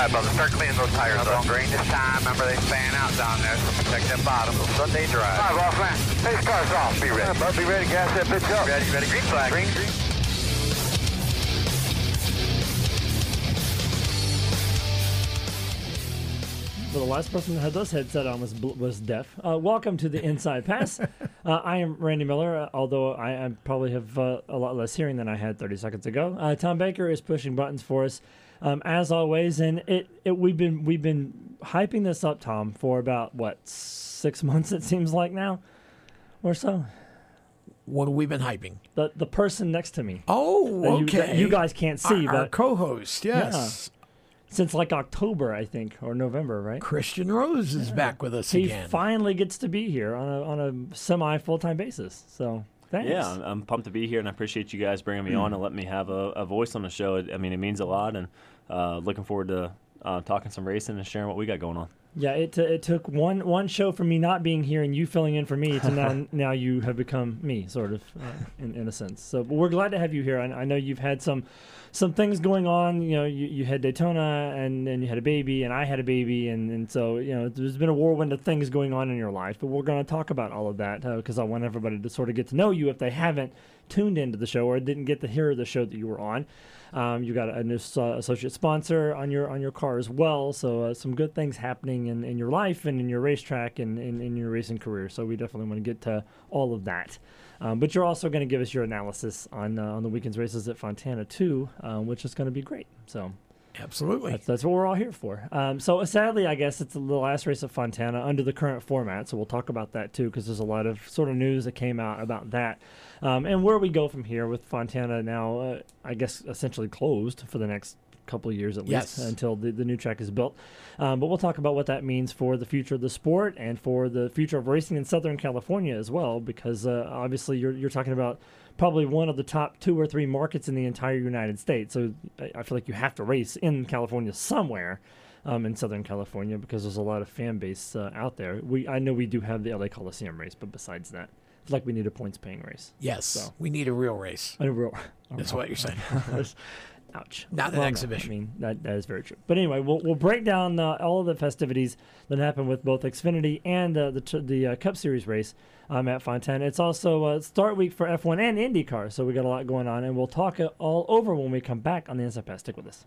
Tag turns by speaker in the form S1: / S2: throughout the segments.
S1: Alright, brother, start cleaning those tires up. Don't drain this time. Remember, they fan out down there, so protect that bottom. Sunday drive. Five off, man. Hey, car's off. Be ready. Yeah, bud, be ready. Gas that bitch up. Ready, ready. Green flag. Green, green.
S2: Well, the last person that had those headset on was was deaf. Uh, welcome to the Inside Pass. uh, I am Randy Miller, uh, although I, I probably have uh, a lot less hearing than I had 30 seconds ago. Uh, Tom Baker is pushing buttons for us, um, as always, and it, it we've been we've been hyping this up, Tom, for about what six months it seems like now, or so.
S3: What have we been hyping?
S2: The the person next to me.
S3: Oh,
S2: that you,
S3: okay.
S2: that you guys can't see,
S3: our, our co-host, yes.
S2: since like October, I think, or November, right?
S3: Christian Rose is back with us
S2: he
S3: again.
S2: finally gets to be here on a on a semi full time basis. So thanks.
S4: Yeah, I'm, I'm pumped to be here, and I appreciate you guys bringing me on and letting me have a, a voice on the show. I mean, it means a lot, and uh, looking forward to uh, talking some racing and sharing what we got going on.
S2: Yeah, it t- it took one one show for me not being here and you filling in for me to now now you have become me, sort of, uh, in in a sense. So, but we're glad to have you here. I, I know you've had some some things going on. You know, you, you had Daytona and and you had a baby, and I had a baby, and and so you know there's been a whirlwind of things going on in your life. But we're going to talk about all of that because I want everybody to sort of get to know you if they haven't tuned into the show or didn't get to hear the show that you were on. Um, you got a new uh, associate sponsor on your on your car as well, so uh, some good things happening in, in your life and in your racetrack and in, in your racing career. So we definitely want to get to all of that. Um, but you're also going to give us your analysis on uh, on the weekend's races at Fontana too, um, which is going to be great. So
S3: Absolutely.
S2: that's, that's what we're all here for. Um, so sadly, I guess it's the last race of Fontana under the current format. So we'll talk about that too, because there's a lot of sort of news that came out about that, um, and where we go from here with Fontana now, uh, I guess essentially closed for the next couple of years at
S3: Yes.
S2: least until the, the new track is built. Um, but we'll talk about what that means for the future of the sport and for the future of racing in Southern California as well, because uh, obviously you're you're talking about probably one of the top two or three markets in the entire United States. So I, I feel like you have to race in California somewhere. Um, in Southern California, because there's a lot of fan base uh, out there. We I know we do have the LA Coliseum race, but besides that, like we need a points paying race.
S3: yes,
S2: So.
S3: we need a real race.
S2: A real,
S3: That's what you're saying.
S2: Ouch.
S3: Not an
S2: no,
S3: exhibition.
S2: I mean, that, that is very true. But anyway, we'll, we'll break down uh, all of the festivities that happen with both Xfinity and uh, the t- the uh, Cup Series race um, at Fontana. It's also uh, start week for F1 and IndyCar, so we got a lot going on, and we'll talk it all over when we come back on the Inside Pass. Stick with us.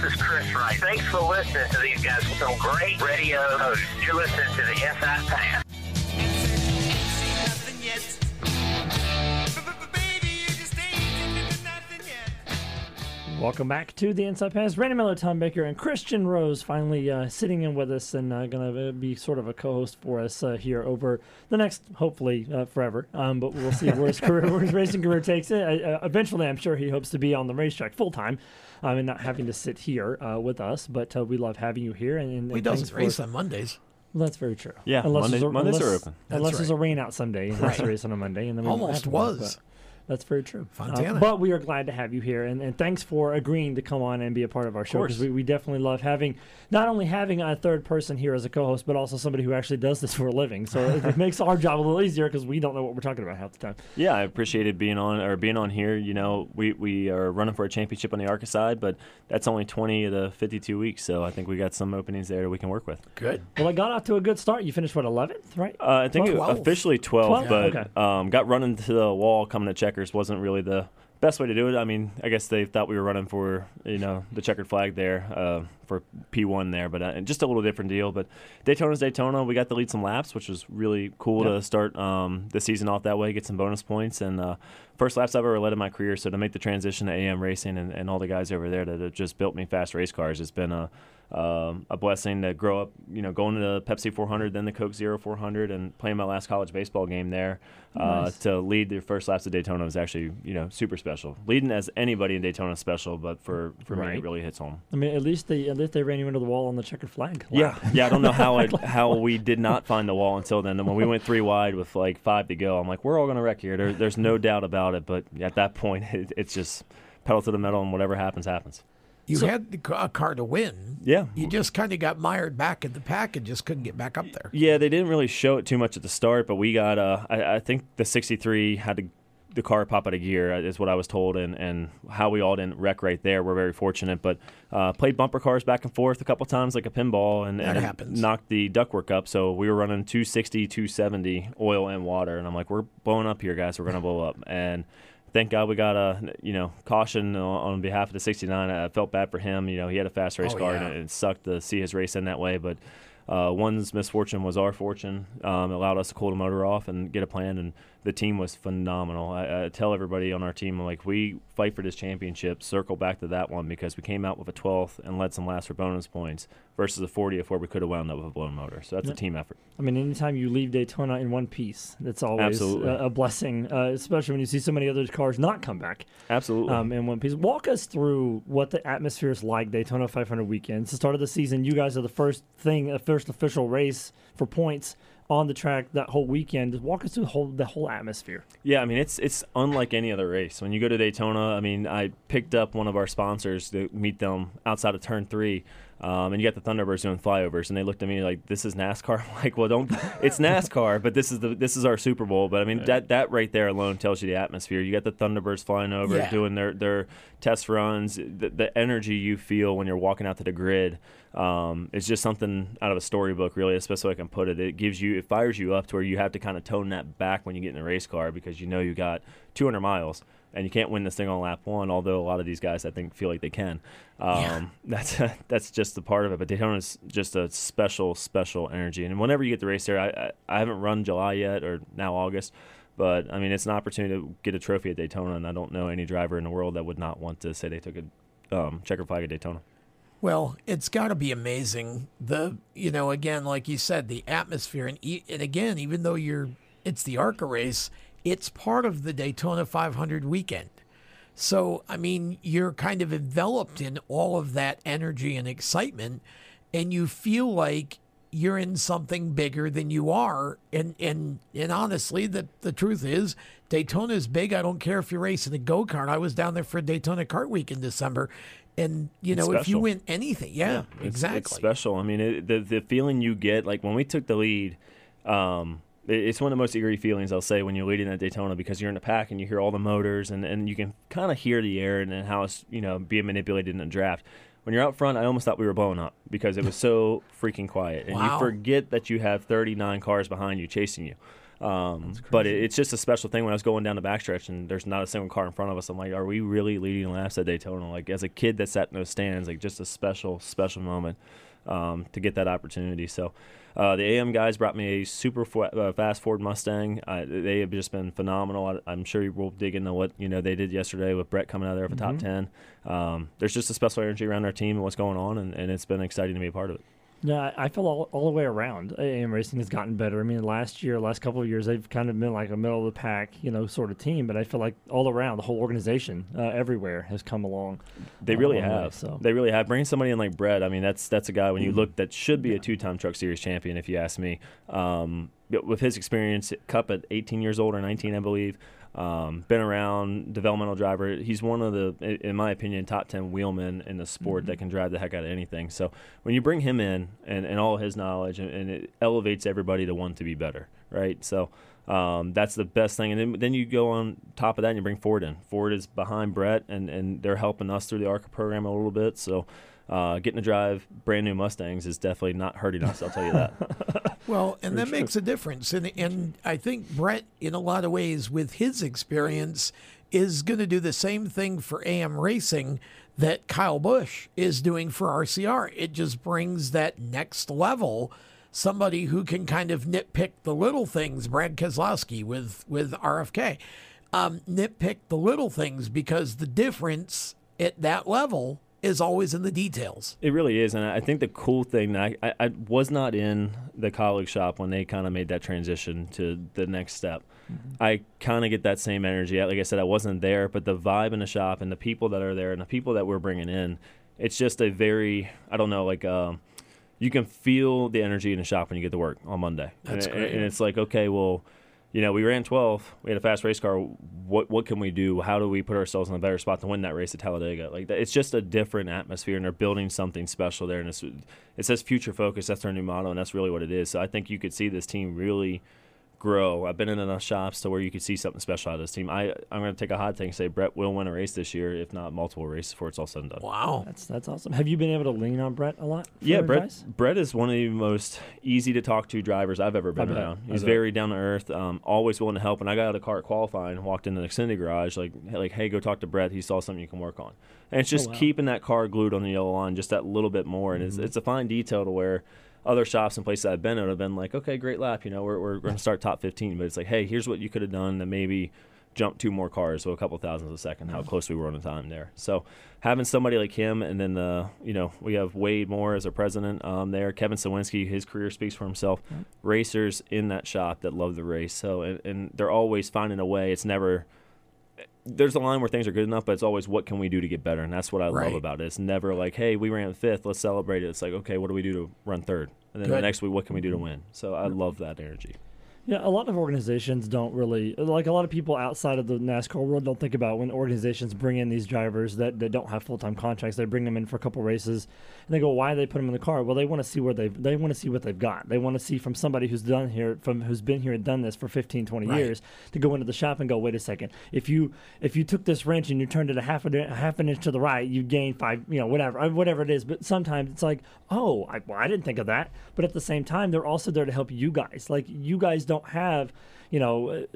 S1: This is Chris Wright. Thanks for listening to these guys. Some great radio hosts. You're listening to the Inside Pass.
S2: Welcome back to the Inside Pass. Randy Miller, Tom Baker, and Christian Rose finally uh, sitting in with us and uh, going to be sort of a co-host for us uh, here over the next, hopefully, uh, forever. Um, but we'll see where his, career, where his racing career takes it. Uh, eventually, I'm sure he hopes to be on the racetrack full time. Um, and not having to sit here uh, with us, but we love having you here. And, and
S3: we doesn't race for, on Mondays.
S2: Well, that's very true.
S4: Yeah, unless Monday,
S2: a,
S4: Mondays
S2: unless,
S4: are open.
S2: Unless
S3: right.
S2: there's a rain out Sunday, and right. race on a Monday, and then we
S3: almost was.
S2: That's very true.
S3: Fontana.
S2: Uh, but we are glad to have you here, and, and thanks for agreeing to come on and be a part of our show because we, we definitely love having not only having a third person here as a co-host, but also somebody who actually does this for a living. So it, it, makes our job a little easier because we don't know what we're talking about half the time.
S4: Yeah, I appreciated being on or being on here. You know, we, we are running for a championship on the ARCA side, but that's only 20 of the 52 weeks, so I think we got some openings there that we can work with.
S3: Good.
S2: Well, I got off to a good start. You finished what 11th, right?
S4: Uh, I think
S3: 12.
S4: officially 12,
S2: 12?
S4: but
S2: Okay.
S4: um, got run into the wall coming to checkers wasn't really the best way to do it. I mean, I guess they thought we were running for you know the checkered flag there uh, for P1 there, but uh, just a little different deal. But Daytona's Daytona. We got to lead some laps, which was really cool
S2: Yeah.
S4: to start um, the season off that way, get some bonus points, and uh, first laps I've ever led in my career. So to make the transition to AM racing and, and all the guys over there that have just built me fast race cars, it's been a um, a blessing to grow up, you know, going to the Pepsi 400, then the Coke Zero 400, and playing my last college baseball game there. Uh,
S2: Nice.
S4: To lead the first laps of Daytona was actually, you know, super special. Leading as anybody in Daytona is special, but for, for me, it really hits home.
S2: I mean, at least they at least they ran you into the wall on the checkered flag.
S4: Yeah,
S2: lap.
S4: yeah. I don't know how how we did not find the wall until then. When we went three wide with like five to go, I'm like, we're all going to wreck here. There, there's no doubt about it. But at that point, it, it's just pedal to the metal, and whatever happens, happens.
S3: You had the a car to win.
S4: Yeah.
S3: You just kind of got mired back in the pack and just couldn't get back up there.
S4: Yeah, they didn't really show it too much at the start, but we got. Uh, I, I think the '63 had to, the car pop out of gear, uh, is what I was told, and, and how we all didn't wreck right there. We're very fortunate, but uh, played bumper cars back and forth a couple times like a pinball, and, and knocked the ductwork up. So we were running 260, 270 oil and water, and I'm like, we're blowing up here, guys. We're gonna blow up, and thank God we got a you know caution on, on behalf of the 69. I felt bad for him. You know, he had a fast race
S3: Oh,
S4: car,
S3: yeah.
S4: and it, sucked to see his race end that way, but. Uh, one's misfortune was our fortune. Um, it allowed us to cool the motor off and get a plan, and the team was phenomenal. I, I tell everybody on our team, like, we fight for this championship, circle back to that one because we came out with a 12th and led some last for bonus points versus a 40th where we could have wound up with a blown motor. So that's
S2: Yeah.
S4: a team effort.
S2: I mean, anytime you leave Daytona in one piece, that's always a, a blessing, uh, especially when you see so many other cars not come back
S4: Absolutely.
S2: um, in one piece. Walk us through what the atmosphere is like Daytona 500 weekend. It's the start of the season. You guys are the first thing, the first official race for points on the track that whole weekend. Just walk us through the whole the whole atmosphere.
S4: Yeah, I mean it's it's unlike any other race. When you go to Daytona, I mean I picked up one of our sponsors to meet them outside of Turn Three, um, and you got the Thunderbirds doing flyovers, and they looked at me like, "This is NASCAR." I'm like, well, don't. It's NASCAR, but this is the this is our Super Bowl. But I mean that that right there alone tells you the atmosphere. You got the Thunderbirds flying over,
S3: Yeah.
S4: doing their their test runs. The, the energy you feel when you're walking out to the grid. Um, it's just something out of a storybook, really. That's the best way I can put it. It gives you, it fires you up to where you have to kind of tone that back when you get in a race car because you know you got 200 miles and you can't win this thing on lap one. Although a lot of these guys, I think, feel like they can. Um, That's that's just the part of it. But Daytona is just a special, special energy. And whenever you get the race there, I, I, I haven't run July yet or now August. But I mean, it's an opportunity to get a trophy at Daytona, and I don't know any driver in the world that would not want to say they took a um, checker flag at Daytona.
S3: Well, it's got to be amazing. The you know again, like you said, the atmosphere, and e- and again, even though you're, it's the ARCA race, it's part of the Daytona 500 weekend. So I mean, you're kind of enveloped in all of that energy and excitement, and you feel like you're in something bigger than you are. And and and honestly, the the truth is, Daytona is big. I don't care if you're racing a go kart. I was down there for Daytona Kart Week in December, and you know, if you win anything, yeah,
S4: It's-
S3: exactly.
S4: It's special. I mean, it, the the feeling you get, like when we took the lead, um, it's one of the most eerie feelings I'll say when you're leading at Daytona because you're in the pack and you hear all the motors and, and you can kind of hear the air and, and how it's you know being manipulated in the draft. When you're out front, I almost thought we were blowing up because it was so freaking quiet, and
S3: Wow.
S4: you forget that you have 39 cars behind you chasing you. Um, but it, it's just a special thing when I was going down the backstretch and there's not a single car in front of us. I'm like, are we really leading laps at Daytona? Like as a kid that sat in those stands, like just a special, special moment um, to get that opportunity. So uh, the AM guys brought me a super fo- uh, fast Ford Mustang. Uh, they have just been phenomenal. I, I'm sure we'll dig into what you know they did yesterday with Brett coming out there for a
S2: top
S4: ten. Um, there's just a special energy around our team and what's going on, and, and it's been exciting to be a part of it.
S2: Yeah, I feel all, all the way around. AM racing has gotten better. I mean, last year, last couple of years, they've kind of been like a middle of the pack, you know, sort of team. But I feel like all around, the whole organization, uh, everywhere, has come along.
S4: They
S2: uh,
S4: really
S2: long way,
S4: have.
S2: so
S4: They really have. Bringing somebody in like Brett, I mean, that's that's a guy when you look that should be a two-time Truck Series champion, if you ask me. Um, with his experience, Cup at 18 years old or 19, I believe, um, been around, developmental driver. He's one of the, in my opinion, top 10 wheelmen in the sport that can drive the heck out of anything. So when you bring him in and, and all his knowledge, and, and it elevates everybody to want to be better, right? So. Um, that's the best thing, and then, then you go on top of that and you bring Ford in. Ford is behind Brett, and, and they're helping us through the ARCA program a little bit. So, uh, getting to drive brand new Mustangs is definitely not hurting us. I'll tell you that.
S3: Well, and
S4: For
S3: that
S4: sure.
S3: makes a difference. And and I think Brett, in a lot of ways, with his experience, is going to do the same thing for AM Racing that Kyle Busch is doing for RCR. It just brings that next level. Somebody who can kind of nitpick the little things. Brad Keselowski with with RFK, um, nitpick the little things because the difference at that level is always in the details.
S4: It really is, and I think the cool thing that I, I, I was not in the Kaulig shop when they kind of made that transition to the next step. I kind of get that same energy. Like I said, I wasn't there, but the vibe in the shop and the people that are there and the people that we're bringing in, it's just a very I don't know like. Um, you can feel the energy in the shop when you get to work on Monday.
S3: That's
S4: and,
S3: great.
S4: And it's like, okay, well, you know, we ran 12. We had a fast race car. What what can we do? How do we put ourselves in a better spot to win that race at Talladega? Like it's just a different atmosphere, and they're building something special there. And it's, it says future focus. That's their new motto, and that's really what it is. So I think you could see this team really grow. I've been in enough shops to where you could see something special out of this team. I I'm going to take a hot take and say Brett will win a race this year, if not multiple races before it's all said and done.
S3: Wow,
S2: that's that's awesome. Have you been able to lean on Brett a lot? For
S4: Yeah, Brett.
S2: advice?
S4: Brett is one of the most easy to talk to drivers I've ever been around. He's very down to earth, um, always willing to help. And I got out of the car at qualifying and walked into the Xfinity garage, like, hey, like, hey, go talk to Brett. He saw something you can work on. And it's just
S2: Oh, wow.
S4: keeping that car glued on the yellow line just that little bit more. And
S2: Mm-hmm.
S4: it's, it's a fine detail to where other shops and places I've been at have been like, okay, great lap. You know, we're, we're going to start top 15. But it's like, hey, here's what you could have done to maybe jump two more cars, so a couple thousandths of a second, how close we were on the time there. So having somebody like him, and then uh, you know we have Wade Moore as our president um, there, Kevin Sawinski, his career speaks for himself. Racers in that shop that love the race, so and, and they're always finding a way. It's never there's a line where things are good enough, but it's always what can we do to get better, and that's what I
S3: Right.
S4: love about it. It's never like, hey, we ran fifth, let's celebrate it. It's like, okay, what do we do to run third, and then the next week, what can we do to win? So I love that energy.
S2: Yeah, a lot of organizations don't really like a lot of people outside of the NASCAR world don't think about when organizations bring in these drivers that, that don't have full time contracts. They bring them in for a couple races, and they go, "Why do they put them in the car?" Well, they want to see where they they want to see what they've got. They want to see from somebody who's done here from who's been here and done this for 15, 20
S3: Right.
S2: years to go into the shop and go, "Wait a second, if you if you took this wrench and you turned it a half a, a half an inch to the right, you gain five, you know, whatever, uh, whatever it is." But sometimes it's like, "Oh, I, well, I didn't think of that." But at the same time, they're also there to help you guys. Like you guys don't have you know,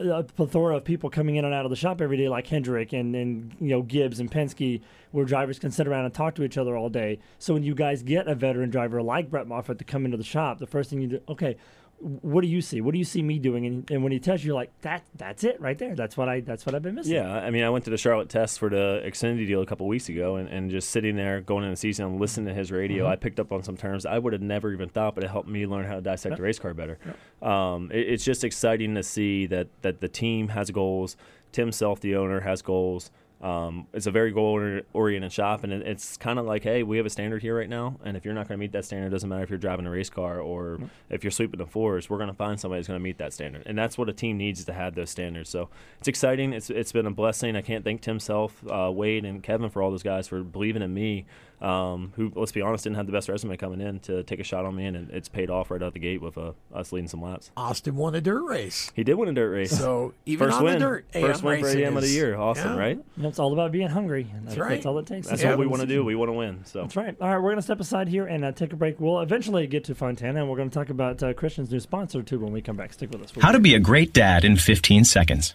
S2: a plethora of people coming in and out of the shop every day, like Hendrick and, and you know Gibbs and Penske, where drivers can sit around and talk to each other all day. So when you guys get a veteran driver like Brett Moffitt to come into the shop, the first thing you do, okay, what do you see? What do you see me doing? And, and when he tells you, you're like, that that's it right there. That's what I that's what I've been missing.
S4: Yeah, I mean, I went to the Charlotte test for the Xfinity deal a couple weeks ago, and, and just sitting there going in the season and listening to his radio,
S2: Mhm.
S4: I picked up on some terms I would have never even thought, but it helped me learn how to dissect
S2: Yep.
S4: a race car better. Um, it, it's just exciting to see that that the team has goals. Tim Self, the owner, has goals. Um, it's a very goal oriented shop, and it, it's kind of like, hey, we have a standard here right now, and if you're not going to meet that standard, it doesn't matter if you're driving a race car or if you're sweeping the fours, we're going to find somebody who's going to meet that standard, and that's what a team needs to have those standards. So it's exciting. It's it's been a blessing. I can't thank Tim Self, uh, Wade, and Kevin for all those guys for believing in me. Um, who, let's be honest, didn't have the best resume coming in to take a shot on me, and it's paid off right out the gate with uh, us leading some laps.
S3: Austin won a dirt race.
S4: He did win a dirt race.
S3: So even
S4: first
S3: on the
S4: win,
S3: dirt,
S4: first
S3: AM
S4: win for
S3: racing
S4: AM of the year, Austin,
S3: yeah.
S4: right?
S2: You know, it's all about being hungry.
S3: That's
S2: That's,
S3: right.
S2: all it takes.
S4: That's
S2: to
S4: what we want to do. We want to win. So
S2: That's right. All right, we're going to step aside here and uh, take a break. We'll eventually get to Fontana, and we're going to talk about uh, Christian's new sponsor, too, when we come back. Stick with us.
S5: How to be a great dad in 15 seconds.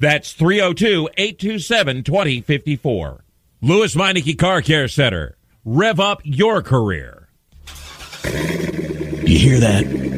S6: That's 302-827-2054. Lewes Meineke Car Care Center. Rev up your career.
S7: You hear that?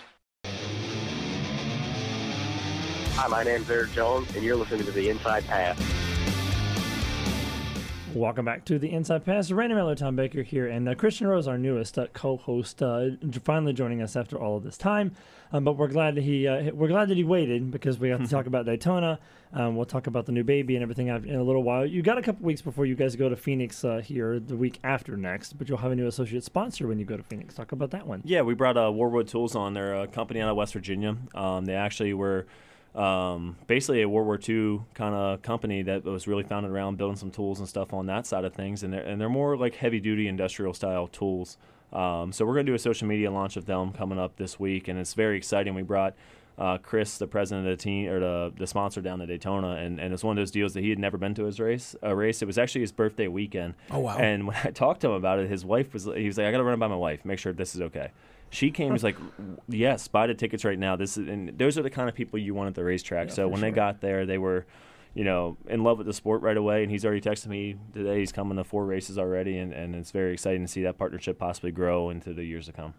S8: Hi, my name's Eric Jones, and you're listening to the Inside Pass.
S2: Welcome back to the Inside Pass. Randy Miller, Tom Baker here, and uh, Christian Rose, our newest uh, co-host, uh, finally joining us after all of this time. Um, but we're glad that he uh, we're glad that he waited because we got to talk about Daytona. Um, we'll talk about the new baby and everything in a little while. You got a couple weeks before you guys go to Phoenix uh, here the week after next, but you'll have a new associate sponsor when you go to Phoenix. Talk about that one.
S4: Yeah, we brought uh, Warwood Tools on. They're a company out of West Virginia. Um, they actually were um, basically a World War II kind of company that was really founded around building some tools and stuff on that side of things. And they're, and they're more like heavy duty industrial style tools. Um, so we're going to do a social media launch of them coming up this week, and it's very exciting. We brought uh, Chris, the president of the team or the, the sponsor down to Daytona, and, and it's one of those deals that he had never been to his race. A race. It was actually his birthday weekend.
S3: Oh, wow.
S4: And when I talked to him about it, his wife was he was like, I got to run it by my wife, make sure this is okay. She came. He's like, "Yes, buy the tickets right now." This is, and those are the kind of people you want at the racetrack.
S2: Yeah,
S4: so when they got there, they were, you know, in love with the sport right away. And he's already texted me today. He's coming to four races already, and, and it's very exciting to see that partnership possibly grow into the years to come.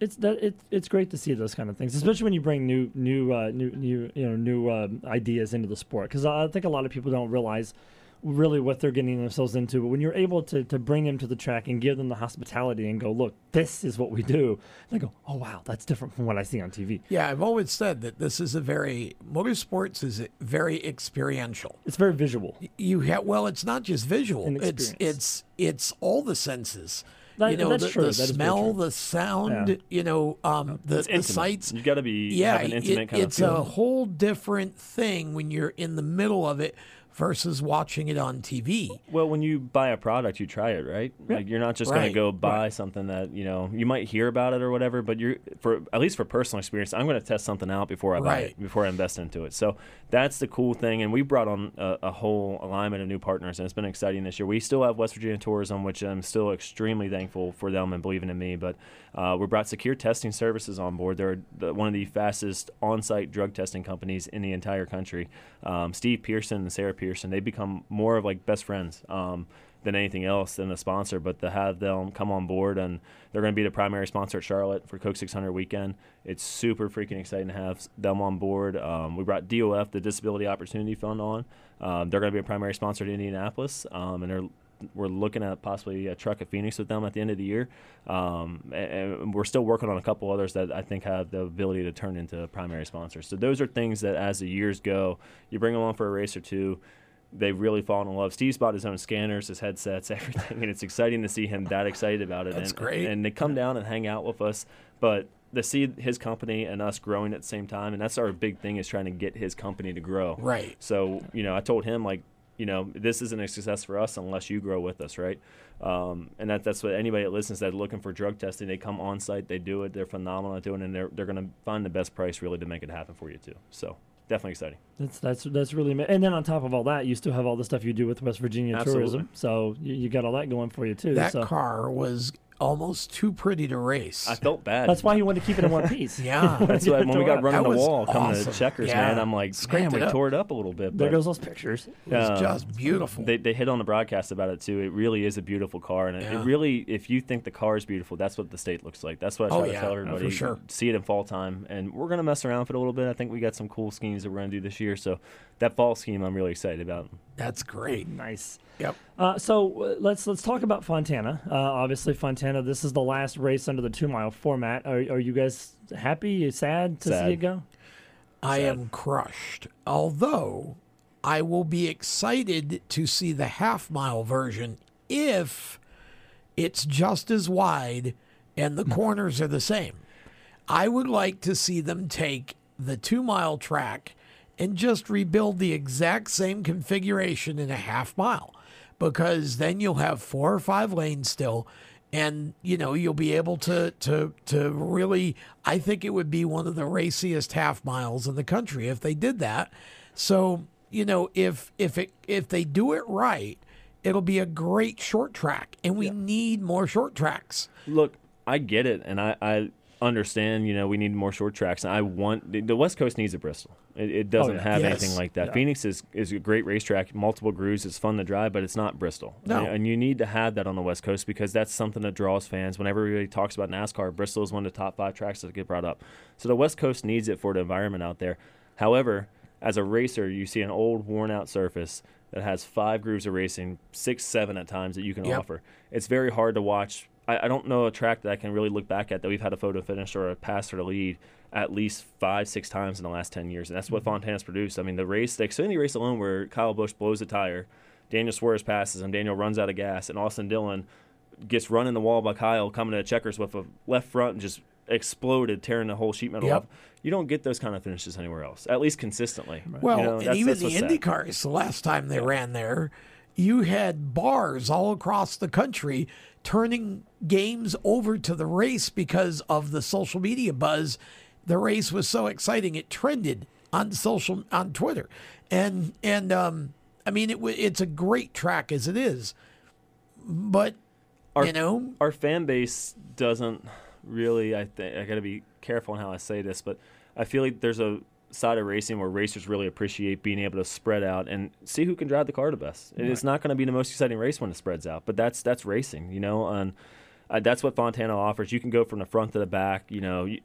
S2: It's that it's it's great to see those kind of things, especially when you bring new new uh, new new you know new um, ideas into the sport. Because I think a lot of people don't realize really what they're getting themselves into. But when you're able to to bring them to the track and give them the hospitality and go, look, this is what we do, they go, oh wow, that's different from what I see on TV.
S3: Yeah, I've always said that this is a very motorsports is very experiential.
S2: It's very visual.
S3: You have well, it's not just visual. It's it's it's all the senses.
S2: That-
S3: you know,
S2: that's
S3: the,
S2: true.
S3: the
S2: That is
S3: smell,
S2: true.
S3: the sound.
S2: Yeah.
S3: You know, um, the, the sights.
S4: You've got to be
S3: yeah,
S4: have an intimate
S3: it-
S4: kind
S3: it's
S4: of
S3: a whole different thing when you're in the middle of it versus watching it on TV.
S4: Well, when you buy a product, you try it, right? Like you're not just going to go buy something that you know you might hear about it or whatever, but you're for at least for personal experience, I'm going to test something out before I buy
S3: Right.
S4: it, before I invest into it. So that's the cool thing, and we brought on a, a whole alignment of new partners, and it's been exciting this year. We still have West Virginia Tourism, which I'm still extremely thankful for them and believing in me, but uh, we brought Secure Testing Services on board. They're the, one of the fastest on-site drug testing companies in the entire country. Um, Steve Pearson and Sarah Pearson—they've become more of like best friends. Um, than anything else than a sponsor, but to have them come on board and they're going to be the primary sponsor at Charlotte for Coke 600 weekend. It's super freaking exciting to have them on board. Um, we brought DOF, the Disability Opportunity Fund, on. Um, they're going to be a primary sponsor to Indianapolis, um, and they're we're looking at possibly a truck at Phoenix with them at the end of the year. Um, and we're still working on a couple others that I think have the ability to turn into primary sponsors. So those are things that as the years go, you bring them on for a race or two they've really fallen in love. Steve's bought his own scanners, his headsets, everything, and it's exciting to see him that excited about it.
S3: That's
S4: and,
S3: great.
S4: And they come down and hang out with us, but to see his company and us growing at the same time, and that's our big thing is trying to get his company to grow.
S3: Right.
S4: So you know, I told him like, you know, this isn't a success for us unless you grow with us, right? Um, and that, that's what anybody that listens that looking for drug testing, they come on site, they do it, they're phenomenal at doing it, and they're, they're going to find the best price really to make it happen for you too. So definitely exciting.
S2: That's that's that's really ama- and then on top of all that, you still have all the stuff you do with West Virginia
S4: Absolutely.
S2: tourism. So you, you got all that going for you too.
S3: That
S2: so.
S3: car was almost too pretty to race.
S4: I felt bad.
S2: That's why he wanted to keep it in one piece.
S3: Yeah.
S4: That's why when we got running
S3: That
S4: the
S3: was
S4: wall coming
S3: awesome.
S4: to checkers,
S3: Yeah.
S4: man, I'm like,
S3: Scraped
S4: man,
S3: it
S4: we
S3: up.
S4: tore it up a little bit.
S2: There
S4: but,
S2: goes those pictures.
S3: It was
S4: um,
S3: just beautiful.
S4: They, they hit on the broadcast about it too. It really is a beautiful car, and it,
S3: Yeah.
S4: it really, if you think the car is beautiful, that's what the state looks like. That's what I
S3: Oh,
S4: try to
S3: yeah.
S4: tell
S3: Oh, for
S4: everybody.
S3: sure.
S4: See it in fall time, and we're gonna mess around with it a little bit. I think we got some cool schemes that we're gonna do this year. So that fall scheme, I'm really excited about.
S3: That's great.
S2: Nice.
S3: Yep.
S2: Uh, so uh, let's let's talk about Fontana. Uh, obviously, Fontana. This is the last race under the two mile format. Are, are you guys happy? You sad to
S4: Sad.
S2: see it go?
S3: I am crushed. Although I will be excited to see the half mile version if it's just as wide and the corners are the same. I would like to see them take the two mile track and just rebuild the exact same configuration in a half mile because then you'll have four or five lanes still and you know you'll be able to to to really I think it would be one of the raciest half miles in the country if they did that. So, you know, if if it if they do it right, it'll be a great short track and we need more short tracks.
S4: Look, I get it, and I, I understand. You know, we need more short tracks. And I want the- the West Coast needs a Bristol. It, it oh, doesn't
S2: yeah.
S4: have
S3: Yes.
S4: anything like that.
S2: Yeah.
S4: Phoenix is is a great racetrack, multiple grooves. It's fun to drive, but it's not Bristol.
S3: No.
S4: and, and you need to have that on the West Coast because that's something that draws fans. Whenever everybody talks about NASCAR, Bristol is one of the top five tracks that get brought up. So the West Coast needs it for the environment out there. However, as a racer, you see an old, worn out surface that has five grooves of racing, six, seven at times that you can
S3: Yep.
S4: offer. It's very hard to watch. I, I don't know a track that I can really look back at that we've had a photo finish or a pass or a lead at least five, six times in the last 10 years. And that's what mm-hmm. Fontana's produced. I mean, the race, the Xfinity race alone, where Kyle Busch blows a tire, Daniel Suarez passes him, Daniel runs out of gas, and Austin Dillon gets run in the wall by Kyle coming to checkers with a left front and just exploded, tearing the whole sheet metal
S3: Yep.
S4: off. You don't get those kind of finishes anywhere else, at least consistently.
S3: Well,
S4: You know,
S3: and
S4: that's-
S3: even
S4: that's
S3: the
S4: what's sad.
S3: Indy cars, the last time they ran there, you had bars all across the country turning games over to the race because of the social media buzz. The race was so exciting it trended on social on Twitter, and and um, I mean it it's a great track as it is, but
S4: our,
S3: you know
S4: our fan base doesn't really. I think I got to be careful on how I say this, but I feel like there's a side of racing where racers really appreciate being able to spread out and see who can drive the car the best. And It's not going to be the most exciting race when it spreads out, but that's that's racing, you know. And uh, that's what Fontana offers. You can go from the front to the back. You know, you,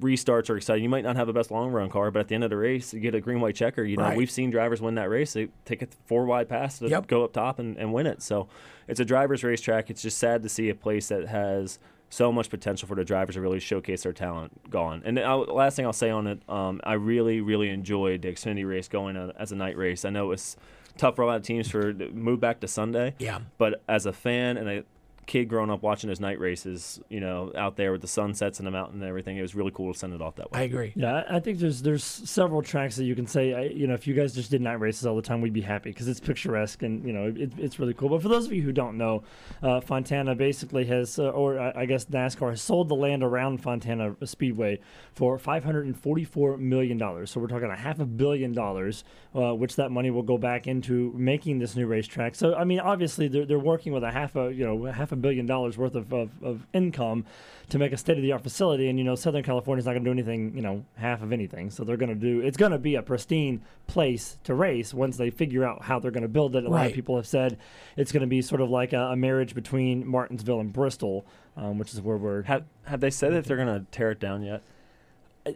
S4: restarts are exciting. You might not have the best long run car, but at the end of the race, you get a green white checker. You know,
S3: Right.
S4: we've seen drivers win that race. They take a four wide pass to
S3: Yep.
S4: go up top and, and win it. So it's a driver's racetrack. It's just sad to see a place that has so much potential for the drivers to really showcase their talent gone. And the last thing I'll say on it, um, I really, really enjoyed the Xfinity race going as a night race. I know it was tough for a lot of teams for move back to Sunday.
S3: Yeah.
S4: But as a fan and a kid growing up watching those night races, you know, out there with the sunsets and the mountain and everything, it was really cool to send it off that way.
S3: I agree.
S2: Yeah, I I think there's there's several tracks that you can say, I, you know, if you guys just did night races all the time, we'd be happy because it's picturesque and you know it, it's really cool. But for those of you who don't know, uh, Fontana basically has, uh, or I I guess NASCAR has sold the land around Fontana Speedway for 544 million dollars. So we're talking a half a billion dollars, uh, which that money will go back into making this new racetrack. So I mean, obviously they're, they're working with a half a you know half a billion dollars worth of, of, of income to make a state of the art facility. And you know, Southern California's not going to do anything, you know, half of anything. So they're going to do. It's going to be a pristine place to race once they figure out how they're going to build it. A lot of people have said it's going to be sort of like a, a marriage between Martinsville and Bristol, um, which is where we're.
S4: Have Have they said that they're going to tear it down yet?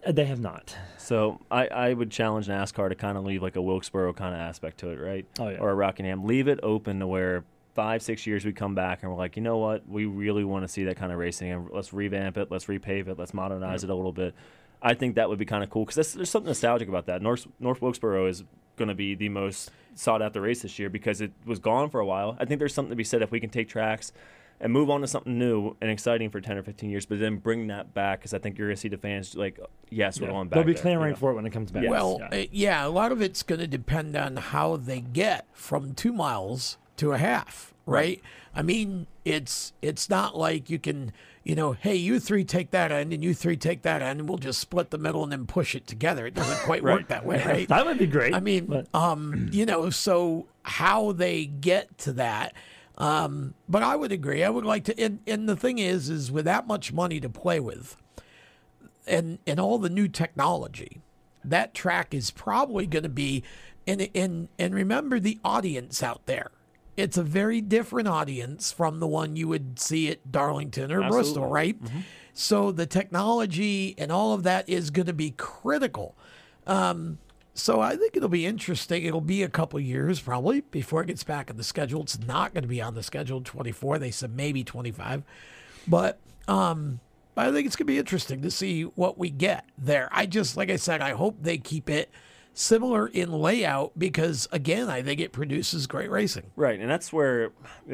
S2: They have not.
S4: So I, I would challenge NASCAR to kind of leave like a Wilkesboro kind of aspect to it, right?
S2: Oh, yeah.
S4: Or a Rockingham. Leave it open to where five, six years we come back and we're like, you know what? We really want to see that kind of racing and let's revamp it, let's repave it, let's modernize it a little bit. I think that would be kind of cool because there's something nostalgic about that. North North Wilkesboro is going to be the most sought after race this year because it was gone for a while. I think there's something to be said if we can take tracks and move on to something new and exciting for 10 or 15 years, but then bring that back because I think you're going to see the fans like, yes, we're
S2: Yeah.
S4: going back.
S2: They'll be
S4: there,
S2: clamoring
S4: you know?
S2: for it when it comes back.
S4: Yes.
S3: Well,
S2: Yeah.
S3: uh, yeah, a lot of it's going to depend on how they get from two miles to a half, right? I mean, it's it's not like you can, you know, hey, you three take that end and you three take that end, and we'll just split the middle and then push it together. It doesn't quite work that way, right?
S2: That would be great,
S3: I mean,
S2: but-
S3: um, you know, so how they get to that. Um, but I would agree. I would like to, and, and the thing is, is with that much money to play with, and and all the new technology, that track is probably going to be, and and and remember the audience out there. It's a very different audience from the one you would see at Darlington or Bristol,
S4: Absolutely.
S3: right? So the technology and all of that is going to be critical. Um, so I think it'll be interesting. It'll be a couple years probably before it gets back on the schedule. It's not going to be on the schedule 24. They said maybe 25, but um, I think it's going to be interesting to see what we get there. I just, like I said, I hope they keep it similar in layout because again, I think it produces great racing.
S4: Right, and that's where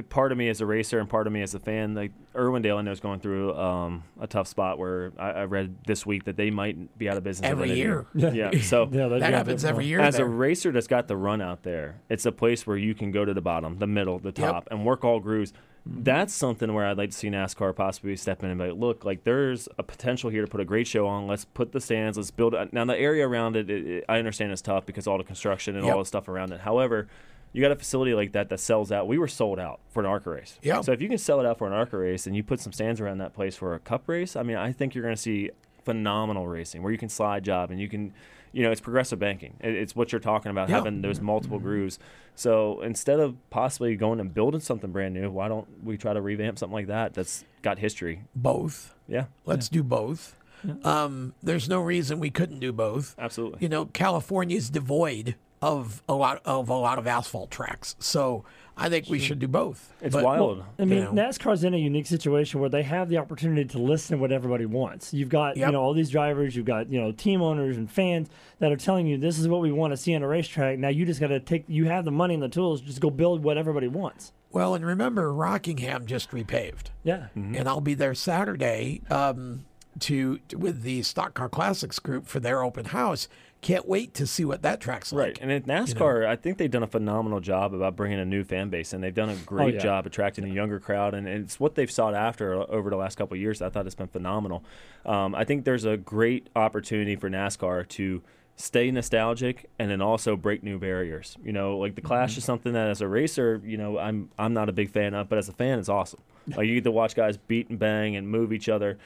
S4: part of me as a racer and part of me as a fan, like Irwindale, I know is going through um, a tough spot where I, I read this week that they might be out of business
S3: Every
S4: end of the
S3: year.
S4: Yeah, so
S2: Yeah, they've
S3: That
S2: got
S3: happens every year.
S4: as
S3: there.
S4: a racer that's got the run out there, it's a place where you can go to the bottom, the middle, the top, and work all grooves. That's something where I'd like to see NASCAR possibly step in and be like, look, like there's a potential here to put a great show on. Let's put the stands. Let's build. it. Now the area around it, it, it I understand it's tough because all the construction and
S3: Yep.
S4: all the stuff around it. However, you got a facility like that that sells out. We were sold out for an ARCA race.
S3: Yeah.
S4: So if you can sell it out for an ARCA race and you put some stands around that place for a Cup race, I mean, I think you're going to see phenomenal racing where you can slide job and you can, you know, it's progressive banking. It's what you're talking about
S3: Yeah.
S4: having those multiple grooves. So instead of possibly going and building something brand new, why don't we try to revamp something like that that's got history?
S3: Both.
S4: Yeah,
S3: Let's do both. Um, there's no reason we couldn't do both.
S4: absolutely.
S3: You know, California is devoid of a lot of a lot of asphalt tracks, so I think we should do both.
S4: It's
S3: But-
S4: wild.
S2: I mean,
S3: you know.
S2: NASCAR's in a unique situation where they have the opportunity to listen to what everybody wants. You've got, you know, all these drivers, you've got, you know, team owners and fans that are telling you this is what we want to see on a racetrack. Now you just got to take, you have the money and the tools, just go build what everybody wants.
S3: Well, and remember, Rockingham just repaved,
S2: Yeah.
S3: and I'll be there Saturday um, to, to with the Stock Car Classics group for their open house. Can't wait to see what that track's like.
S4: Right, and at NASCAR, I think they've done a phenomenal job about bringing a new fan base, and they've done a great
S2: Oh, yeah.
S4: job attracting a younger crowd, and it's what they've sought after over the last couple of years. I thought it's been phenomenal. Um, I think there's a great opportunity for NASCAR to stay nostalgic and then also break new barriers. You know, like the Clash
S2: Mm-hmm.
S4: is something that as a racer, you know, I'm I'm not a big fan of, but as a fan, it's awesome. Like you get to watch guys beat and bang and move each other.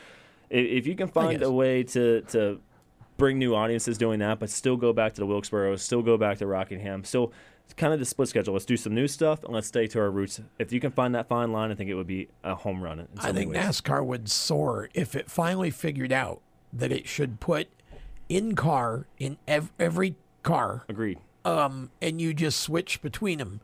S4: If you can find a way to to bring new audiences doing that, but still go back to the Wilkesboro, still go back to Rockingham, still kind of the split schedule. Let's do some new stuff and let's stay to our roots. If you can find that fine line, I think it would be a home run.
S3: I think
S4: ways.
S3: NASCAR would soar if it finally figured out that it should put in car in ev- every car.
S4: Agreed.
S3: Um, and you just switch between them,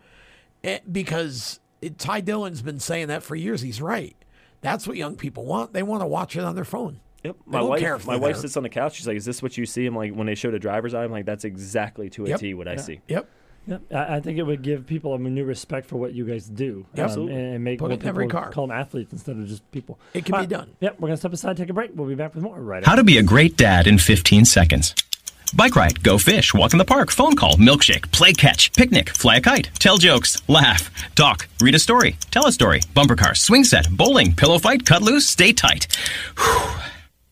S3: because it, Ty Dillon's been saying that for years. He's right. That's what young people want. They want to watch it on their phone.
S4: Yep.
S3: They
S4: My
S3: don't
S4: wife,
S3: care if
S4: my wife sits on the couch. She's like, "Is this what you see?" I'm like, when they showed a driver's eye, I'm like, "That's exactly to a
S3: Yep.
S4: T what I
S2: Yeah.
S4: see."
S3: Yep.
S2: Yep. I, I think it would give people a new respect for what you guys do.
S3: Um, yep. Absolutely.
S2: and, and make
S3: Put
S2: more
S3: it in every
S2: people
S3: car.
S2: call them athletes instead of just people.
S3: It can
S2: All
S3: be done.
S2: Yep. We're going to step aside, take a break. We'll be back with more right
S5: How
S2: after
S5: to be a great dad in 15 seconds. Bike ride, go fish, walk in the park, phone call, milkshake, play catch, picnic, fly a kite, tell jokes, laugh, talk, read a story, tell a story, bumper car, swing set, bowling, pillow fight, cut loose, stay tight. Whew.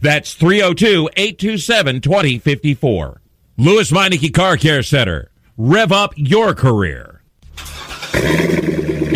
S6: That's 302-827-2054. Lewes Meineke Car Care Center. Rev up your career.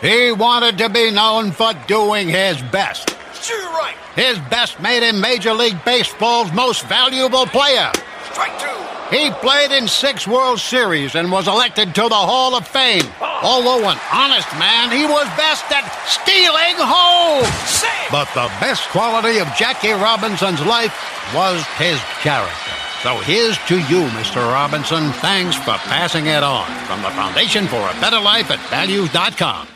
S9: He wanted to be known for doing his best.
S1: Sure, right.
S9: His best made him Major League Baseball's most valuable player.
S1: Strike two.
S9: He played in six World Series and was elected to the Hall of Fame. Ah. Although an honest man, he was best at stealing home. But the best quality of Jackie Robinson's life was his character. So here's to you, Mr. Robinson. Thanks for passing it on. From the Foundation for a Better Life at values.com.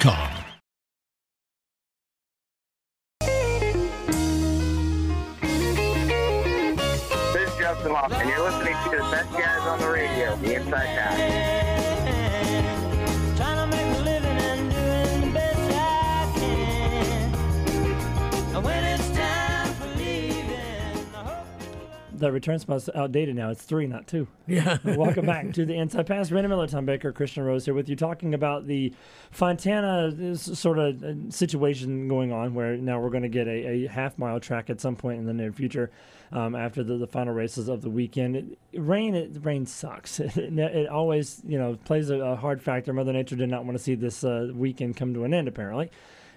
S1: This
S2: That return spot's outdated now. It's three, not two.
S3: Yeah.
S2: Welcome back to the Inside Pass. Randy Miller, Tom Baker, Christian Rose here with you, talking about the Fontana uh, sort of uh, situation going on, where now we're going to get a, a half mile track at some point in the near future, um, after the, the final races of the weekend. It, rain, it, rain sucks. it, it always, you know, plays a, a hard factor. Mother Nature did not want to see this uh, weekend come to an end, apparently.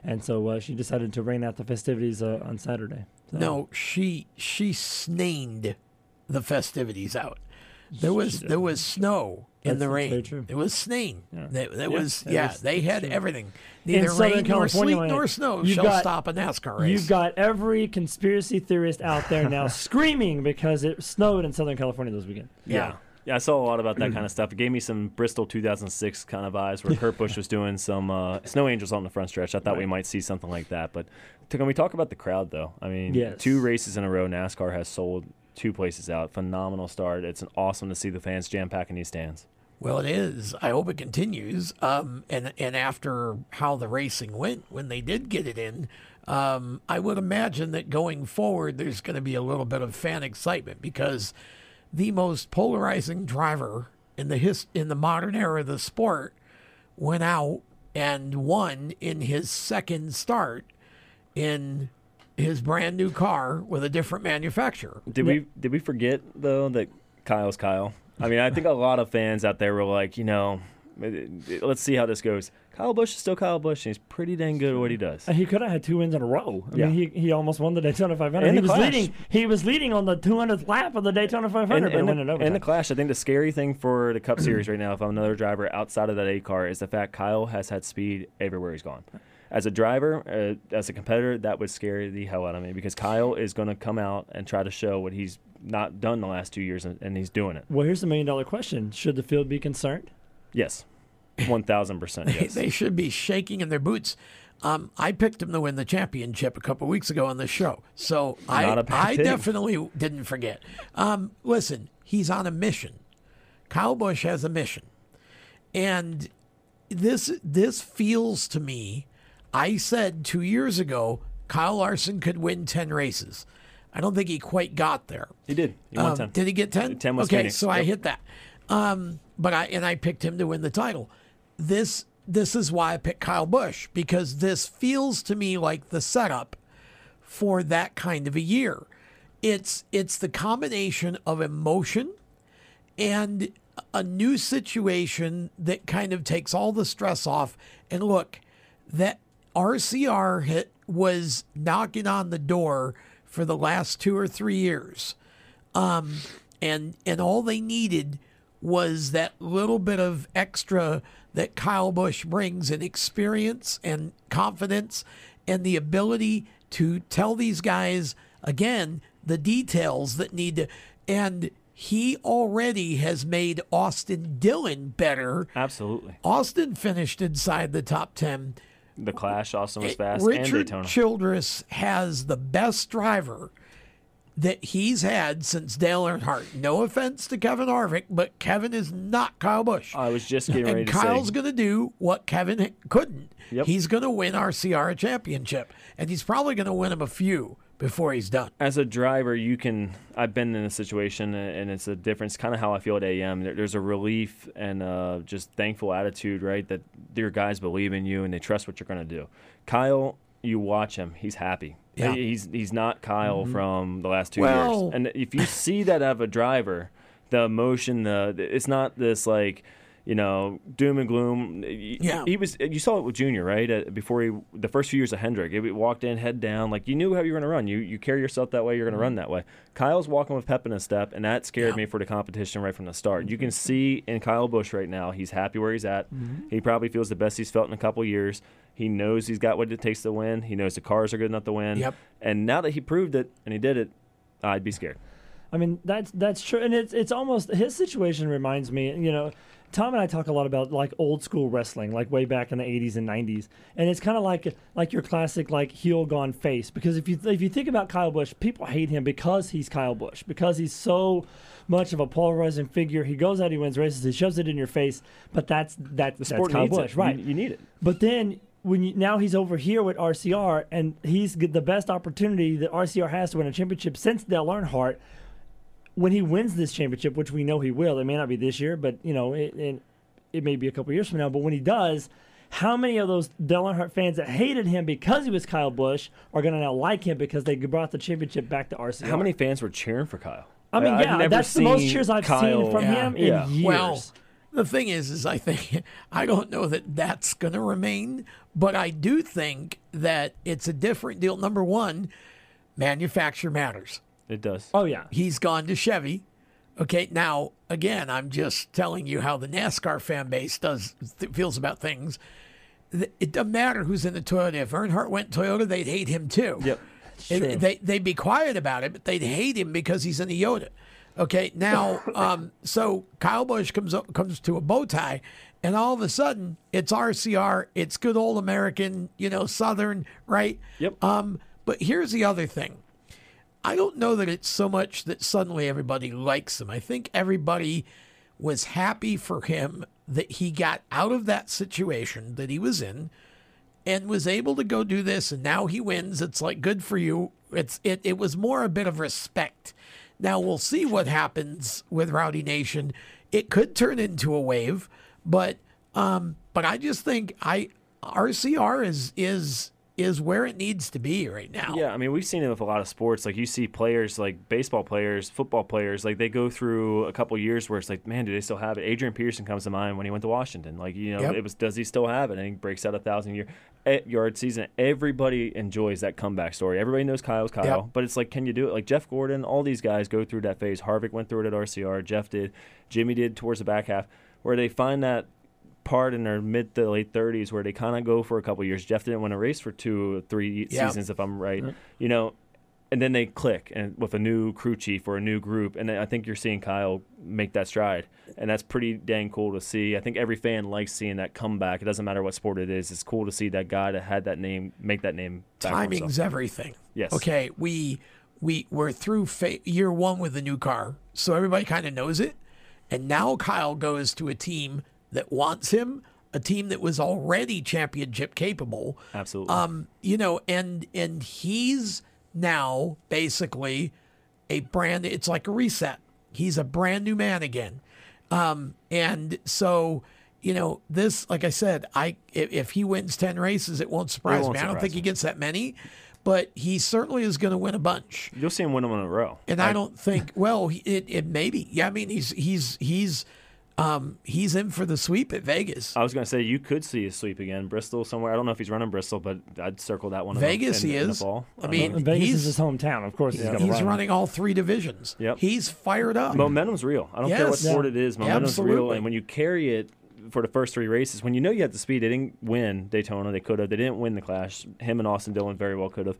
S2: And so uh, she decided to rain out the festivities uh, on Saturday. So-
S3: No, she she snained the festivities out. There was there was snow in
S2: That's
S3: the
S2: very
S3: rain.
S2: true.
S3: It was snain. That, that
S2: Yeah,
S3: was
S2: that
S3: yeah.
S2: is-
S3: they had
S2: true.
S3: everything.
S2: In
S3: Neither
S2: Southern
S3: rain nor
S2: California,
S3: sleet
S2: man,
S3: nor snow
S2: you've
S3: shall
S2: got-
S3: stop a NASCAR race.
S2: You've got every conspiracy theorist out there now screaming because it snowed in Southern California this weekend.
S4: Yeah. Yeah, I saw a lot about that kind of stuff. It gave me some Bristol 2006 kind of vibes where Kurt Busch was doing some uh, snow angels on the front stretch. I thought we might see something like that. But can we talk about the crowd, though? I mean,
S2: Yes.
S4: two races in a row, NASCAR has sold two places out. Phenomenal start. It's an awesome to see the fans jam packing these stands.
S3: Well, it is. I hope it continues. Um, and and after how the racing went when they did get it in, um, I would imagine that going forward, there's going to be a little bit of fan excitement because the most polarizing driver in the his in the modern era of the sport went out and won in his second start in his brand new car with a different manufacturer.
S4: Did we did we forget though that Kyle's Kyle? I mean, I think a lot of fans out there were like, you know, let's see how this goes. Kyle Busch is still Kyle Busch, and he's pretty dang good at what he does.
S2: And he could have had two wins in a row. I
S4: Yeah.
S2: mean, he, he almost won the Daytona 500.
S4: And
S2: he
S4: the
S2: was
S4: Clash.
S2: leading. He was leading on the 200th lap of the Daytona 500,
S4: And, and, the, and the Clash, I think the scary thing for the Cup Series right now, if I'm another driver outside of that A car, is the fact Kyle has had speed everywhere he's gone. As a driver, uh, as a competitor, that would scare the hell out of me because Kyle is going to come out and try to show what he's not done the last two years, and, and he's doing it.
S2: well, here's the million dollar question: Should the field be concerned?
S4: Yes, one thousand percent.
S3: They, should be shaking in their boots. Um, I picked him to win the championship a couple weeks ago on the show, so I
S4: Not
S3: I
S4: thing.
S3: definitely didn't forget. Um, listen, he's on a mission. Kyle Busch has a mission, and this this feels to me. I said two years ago Kyle Larson could win ten races. I don't think he quite got there.
S4: He did. He won
S3: Um,
S4: 10.
S3: Did he get ten?
S4: 10 was
S3: okay,
S4: Phoenix.
S3: so I hit that. Um, but I and I picked him to win the title. This this is why I picked Kyle Busch because this feels to me like the setup for that kind of a year. It's it's the combination of emotion and a new situation that kind of takes all the stress off. And look, that RCR hit was knocking on the door for the last two or three years. Um, and and all they needed was that little bit of extra that Kyle Busch brings in experience and confidence and the ability to tell these guys again the details that need to and he already has made Austin Dillon better.
S4: Absolutely.
S3: Austin finished inside the top 10.
S4: The Clash also was eh, fast, and
S3: Richard. Childress has the best driver that he's had since Dale Earnhardt. No offense to Kevin Harvick, but Kevin is not Kyle Busch.
S4: I was just getting ready
S3: and
S4: to
S3: Kyle's
S4: say.
S3: going to do what Kevin couldn't.
S4: Yep.
S3: He's going to win RCR a championship, and he's probably going to win him a few before he's done.
S4: as a driver, you can. I've been in a situation, uh, and it's a difference. Kind of how I feel at AM. There, there's a relief and uh, just thankful attitude, right? That your guys believe in you and they trust what you're going to do. Kyle, you watch him; he's happy.
S3: Yeah.
S4: He's he's not Kyle
S3: Mhm.
S4: from the last two
S3: Well-
S4: years. And if you see that of a driver, the emotion, the it's not this like. You know, doom and gloom.
S3: Yeah.
S4: he was. You saw it with Junior, right? Uh, before he, the first few years of Hendrick, he walked in head down, like you knew how you were going to run. You you carry yourself that way, you're going to run that way. Kyle's walking with pep in his step, and that scared me for the competition right from the start. You can see in Kyle Busch right now, he's happy where he's at.
S2: Mhm.
S4: He probably feels the best he's felt in a couple years. He knows he's got what it takes to win. He knows the cars are good enough to win.
S3: Yep.
S4: And now that he proved it and he did it, I'd be scared.
S2: I mean, that's that's true, and it's it's almost his situation reminds me. You know, Tom and I talk a lot about like old school wrestling, like way back in the '80s and '90s, and it's kind of like like your classic like heel gone face. Because if you if you think about Kyle Busch, people hate him because he's Kyle Busch, because he's so much of a polarizing figure. He goes out, he wins races, he shoves it in your face, but that's that's
S4: The
S2: that's
S4: sport
S2: Kyle
S4: needs it.
S2: right?
S4: You, you need it.
S2: But then when you, now he's over here with RCR, and he's the best opportunity that RCR has to win a championship since Dale Earnhardt. When he wins this championship, which we know he will, it may not be this year, but you know, it, it, it may be a couple years from now. But when he does, how many of those Dale Earnhardt fans that hated him because he was Kyle Busch are going to now like him because they brought the championship back to RCR?
S4: How many fans were cheering for Kyle?
S2: I mean,
S4: I've
S2: yeah,
S4: never
S2: that's the most cheers I've
S4: Kyle-
S2: seen from him in
S4: Yeah.
S2: years.
S3: Well, the thing is, is I think I don't know that that's going to remain, but I do think that it's a different deal. Number one, manufacture matters.
S4: It does.
S2: Oh yeah.
S3: He's gone to Chevy. Okay, now again, I'm just telling you how the NASCAR fan base does th- feels about things. It doesn't matter who's in the Toyota. If Earnhardt went Toyota, they'd hate him too.
S4: Yep.
S3: It- they they'd be quiet about it, but they'd hate him because he's in a Yoda. Okay, now um, so Kyle Busch comes up, comes to a bow tie, and all of a sudden it's RCR, it's good old American, you know, Southern, right?
S4: Yep.
S3: Um, but here's the other thing. I don't know that it's so much that suddenly everybody likes him. I think everybody was happy for him that he got out of that situation that he was in and was able to go do this and now he wins. It's like good for you. It's it it was more a bit of respect. Now we'll see what happens with Rowdy Nation. It could turn into a wave, but um but I just think I RCR is is is where it needs to be right now.
S4: Yeah, I mean, we've seen it with a lot of sports. Like you see players, like baseball players, football players, like they go through a couple years where it's like, man, do they still have it? Adrian Peterson comes to mind when he went to Washington. Like you know,
S3: Yep.
S4: it was does he still have it? And he breaks out a thousand year eh, yard season. Everybody enjoys that comeback story. Everybody knows Kyle's Kyle,
S3: Yep.
S4: but it's like, can you do it? Like Jeff Gordon, all these guys go through that phase. Harvick went through it at RCR. Jeff did. Jimmy did towards the back half, where they find that part in their mid to late 30s where they kind of go for a couple years. Jeff didn't win a race for two or three
S3: Yeah.
S4: seasons, if I'm right. You know, and then they click and with a new crew chief or a new group, and I think you're seeing Kyle make that stride, and that's pretty dang cool to see. I think every fan likes seeing that comeback. It doesn't matter what sport it is. It's cool to see that guy that had that name make that name. back
S3: timing's everything.
S4: Yes.
S3: Okay, we we we're through fa- year one with the new car, so everybody kind of knows it, and now Kyle goes to a team that wants him, a team that was already championship capable.
S4: Absolutely.
S3: Um, you know, and and he's now basically a brand. It's like a reset. He's a brand new man again. Um, and so you know this, like I said, I if, if he wins ten races, it won't surprise
S4: won't
S3: me. I don't
S4: surprise
S3: think he gets that many, but he certainly is going to win a bunch.
S4: You'll see him win them in a row.
S3: And I don't think. Well, it it maybe. Yeah, I mean he's he's he's um he's in for the sweep at Vegas.
S4: I was going to say you could see a sweep again, Bristol somewhere. I don't know if he's running Bristol, but I'd circle that one. in the-
S3: Vegas
S4: in,
S3: he
S4: in the
S3: is.
S4: fall.
S3: I mean,
S2: Well, Vegas
S3: he's-
S2: is his hometown. Of course, he's going to
S3: He's
S2: run.
S3: running all three divisions.
S4: Yep.
S3: He's fired up.
S4: Momentum's real. I don't care what
S3: Yes.
S4: sport it is. Momentum's real, and when you carry it for the first three races, when you know you have the speed, they didn't win Daytona. They could have. They didn't win the Clash. Him and Austin Dillon very well could have.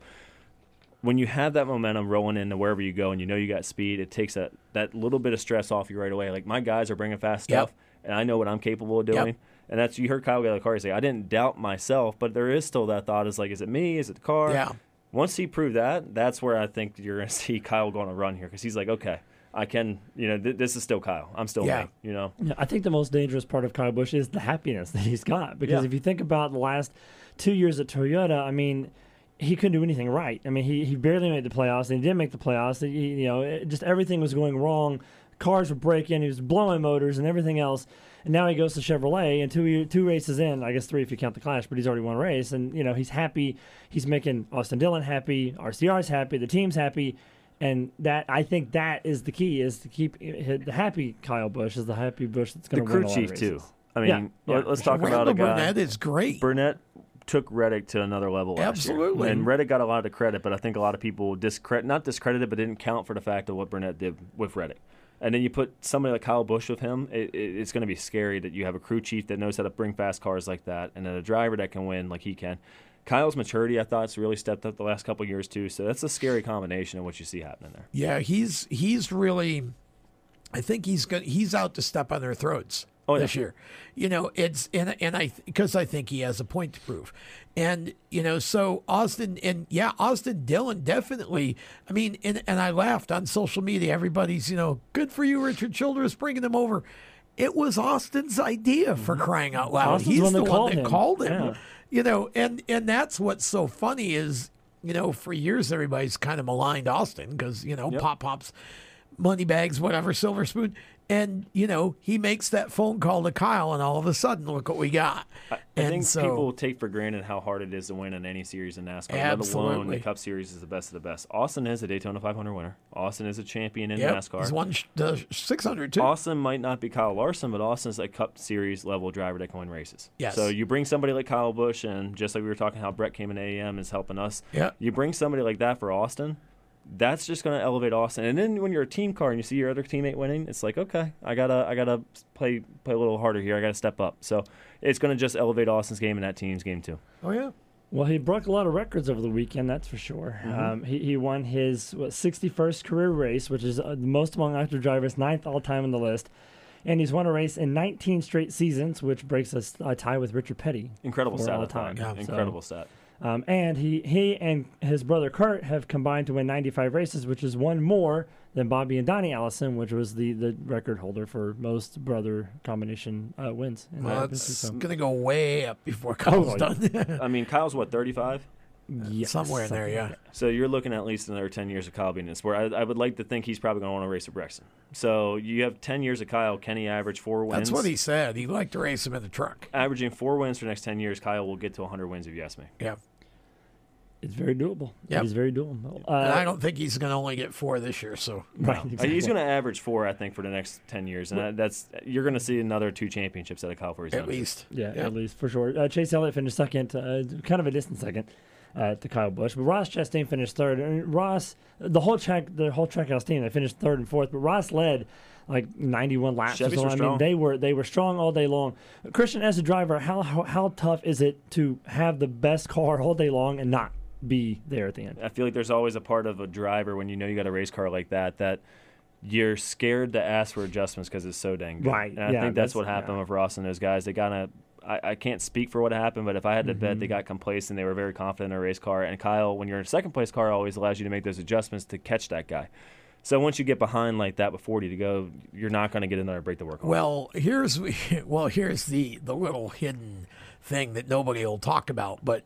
S4: When you have that momentum rolling into wherever you go, and you know you got speed, it takes that that little bit of stress off you right away. Like my guys are bringing fast
S3: Yep.
S4: stuff, and I know what I'm capable of doing.
S3: Yep.
S4: And that's you heard Kyle get out of the car. He's like, I didn't doubt myself, but there is still that thought: is like, is it me? Is it the car?
S3: Yeah.
S4: Once he proved that, that's where I think you're going to see Kyle go on a run here because he's like, okay, I can, you know, th- this is still Kyle. I'm still
S3: Yeah.
S4: me, you know.
S2: Yeah, I think the most dangerous part of Kyle Busch is the happiness that he's got. Because
S4: Yeah.
S2: if you think about the last two years at Toyota, I mean, he couldn't do anything right. I mean, he, he barely made the playoffs, and he didn't make the playoffs. He, you know, it, just everything was going wrong. Cars were breaking. He was blowing motors and everything else. And now he goes to Chevrolet, and two two races in, I guess three if you count the Clash, but he's already won a race, and you know he's happy. He's making Austin Dillon happy. RCR's happy. The team's happy. And that I think that is the key is to keep the happy Kyle Busch is the happy Busch that's going to
S4: crew
S2: win a lot of
S4: chief too. I mean,
S2: Yeah, yeah,
S4: let, us
S2: for sure.
S4: talk about a guy.
S3: Burnett is great.
S4: Burnett took Reddick to another level.
S3: Absolutely.
S4: and Reddick got a lot of credit, but I think a lot of people discredit, not discredited, but didn't count for the fact of what Burnett did with Reddick. And then you put somebody like Kyle Busch with him, it, it, it's going to be scary that you have a crew chief that knows how to bring fast cars like that, and then a driver that can win like he can. Kyle's maturity, I thought, has really stepped up the last couple of years too. So that's a scary combination of what you see happening there.
S3: Yeah, he's he's really. I think he's going he's out to step on their throats
S4: Oh, yeah.
S3: this year. You know, it's and and I because I think he has a point to prove, and you know, so Austin and yeah, Austin Dillon definitely. I mean, and and I laughed on social media. Everybody's you know, good for you, Richard Childress, bringing them over. It was Austin's idea for mm-hmm. crying out loud.
S2: Austin's
S3: He's
S2: the one
S3: the
S2: that
S3: one
S2: called
S3: that
S2: him.
S3: called him.
S2: Yeah.
S3: You know, and and that's what's so funny is you know for years everybody's kind of maligned Austin because you know
S4: Yep.
S3: pop pops money bags, whatever, silver spoon. And you know, he makes that phone call to Kyle, and all of a sudden, look what we got.
S4: I
S3: and
S4: think
S3: so,
S4: people take for granted how hard it is to win in any series in NASCAR, let alone
S3: Absolutely.
S4: the Cup Series is the best of the best. Austin is a Daytona 500 winner. Austin is a champion in
S3: Yep,
S4: NASCAR.
S3: he's won the 600 too.
S4: Austin might not be Kyle Larson, but Austin's a Cup Series level driver that can win races.
S3: Yes.
S4: So you bring somebody like Kyle Busch, and just like we were talking, how Brett came in AEM is helping us.
S3: Yeah.
S4: You bring somebody like that for Austin. That's just going to elevate Austin, and then when you're a team car and you see your other teammate winning, it's like, okay, I gotta, I gotta play, play a little harder here. I gotta step up. So it's going to just elevate Austin's game and that team's game too.
S3: Oh yeah.
S2: Well, he broke a lot of records over the weekend, that's for sure.
S4: Mhm.
S2: Um, he, he won his what, 61st career race, which is uh, the most among active drivers, ninth all time on the list. And he's won a race in 19 straight seasons, which breaks us a tie with Richard Petty.
S4: Incredible stat,
S2: all
S4: I thought.
S2: time.
S4: Yeah.
S2: So,
S4: Incredible stat.
S2: Um, and he, he and his brother Kurt have combined to win 95 races, which is one more than Bobby and Donnie Allison, which was the, the record holder for most brother combination uh, wins. in
S3: Well,
S2: that
S3: it's
S2: business, so-
S3: gonna go way up before Kyle's
S2: Oh,
S3: done.
S4: I mean, Kyle's what 35.
S2: Yes,
S3: somewhere in there, yeah.
S2: like.
S4: So you're looking at least another 10 years of Kyle being in the sport. I, I would like to think he's probably going to want to race at Brexton. So you have 10 years of Kyle. Kenny average four wins.
S3: That's what he said. He'd like to race him in the truck.
S4: Averaging four wins for the next 10 years, Kyle will get to 100 wins if you ask me.
S3: Yeah.
S2: It's very doable.
S3: Yeah,
S2: It is very doable. Uh,
S3: and I don't think he's going to only get four this year. So
S2: Right,
S4: Uh, He's going to average four, I think, for the next 10 years. And that, that's you're going to see another two championships out of Kyle for his
S3: at least.
S2: Yeah, at least for sure. Uh, Chase Elliott finished second, uh, kind of a distant second uh, to Kyle Busch, but Ross Chastain finished third. And Ross, the whole track, the whole trackhouse team, they finished third and fourth, but Ross led like 91 laps. or
S4: Chevys
S2: so.
S4: were
S2: I mean, they were they were strong all day long. Christian, as a driver, how, how how tough is it to have the best car all day long and not be there at the end?
S4: I feel like there's always a part of a driver when you know you got a race car like that that you're scared to ask for adjustments because it's so dang good.
S2: Right,
S4: And I
S2: yeah,
S4: think that's,
S2: that's-
S4: what happened
S2: yeah.
S4: with Ross and those guys. They got I, I can't speak for what happened, but if I had to bet, they
S2: Mhm.
S4: got complacent. They were very confident in their race car. And Kyle, when you're in a second place car, always allows you to make those adjustments to catch that guy. So once you get behind like that with 40 to go, you're not going to get another break to work on.
S3: Well, here's well, here's the the little hidden thing that nobody will talk about. But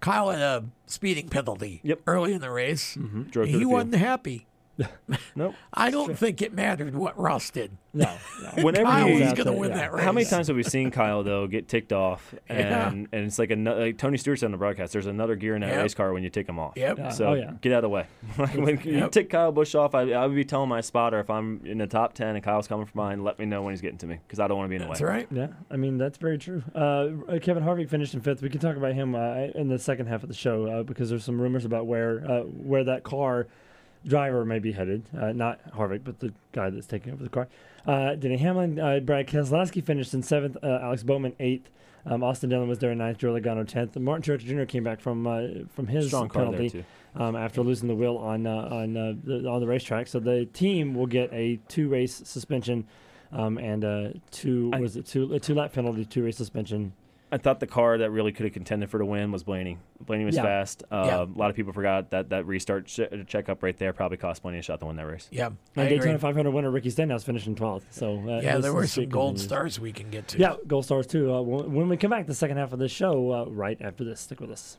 S3: Kyle had a speeding penalty yep. early in the race.
S4: Mm-hmm. Through
S3: He wasn't happy.
S4: nope.
S3: I don't think it mattered what Ross did.
S2: No,
S4: Whenever
S3: Kyle
S4: you-
S3: was going to win that race.
S4: How many times have we seen Kyle though get ticked off, and
S3: Yeah.
S4: and it's like, another, like Tony Stewart said on the broadcast. There's another gear in that
S3: Yep.
S4: race car when you tick him off.
S3: Yep. Yeah.
S4: So
S2: Oh, yeah.
S4: get out of the way. Like, when you
S3: Yep.
S4: tick Kyle Busch off, I, I would be telling my spotter if I'm in the top ten and Kyle's coming from behind, let me know when he's getting to me because I don't want to be in the
S3: That's
S4: way.
S3: right.
S2: Yeah, I mean that's very true. Uh, uh, Kevin Harvick finished in fifth. We can talk about him uh, in the second half of the show uh, because there's some rumors about where uh, where that car driver may be headed. Uh, not Harvick, but the guy that's taking over the car. Uh, Denny Hamlin, uh, Brad Keselowski finished in seventh. Uh, Alex Bowman eighth. Um, Austin Dillon was there in ninth. Joe Logano tenth. Martin Truex Jr. came back from uh, from his
S4: Strong
S2: penalty um, after losing the wheel on uh, on uh, the, on the racetrack. So the team will get a two race suspension. Um, and uh, two was it two a two lap penalty, two race suspension.
S4: I thought the car that really could have contended for the win was Blaney. Blaney was
S2: Yeah.
S4: fast. Uh,
S2: Yeah.
S4: A lot of people forgot that that restart ch- checkup right there probably cost Blaney a shot to win that race.
S3: Yeah, I
S2: And Daytona
S3: agree.
S2: 500 winner Ricky Stenhouse finished in 12th. So uh,
S3: Yeah, there were
S2: is
S3: some gold
S2: continues.
S3: stars we can get to.
S2: Yeah, gold stars too. Uh, when, when we come back, the second half of the show, uh, right after this, stick with us.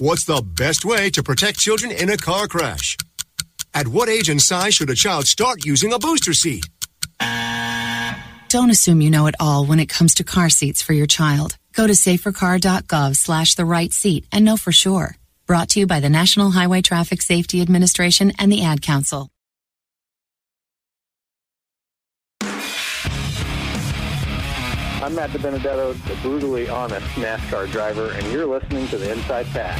S10: What's the best way to protect children in a car crash? At what age and size should a child start using a booster seat?
S11: Don't assume you know it all when it comes to car seats for your child. Go to safercar.gov slash the right seat and know for sure. Brought to you by the National Highway Traffic Safety Administration and the Ad Council.
S8: I'm Matt DiBenedetto, the brutally honest NASCAR driver, and you're listening to the Inside Pass.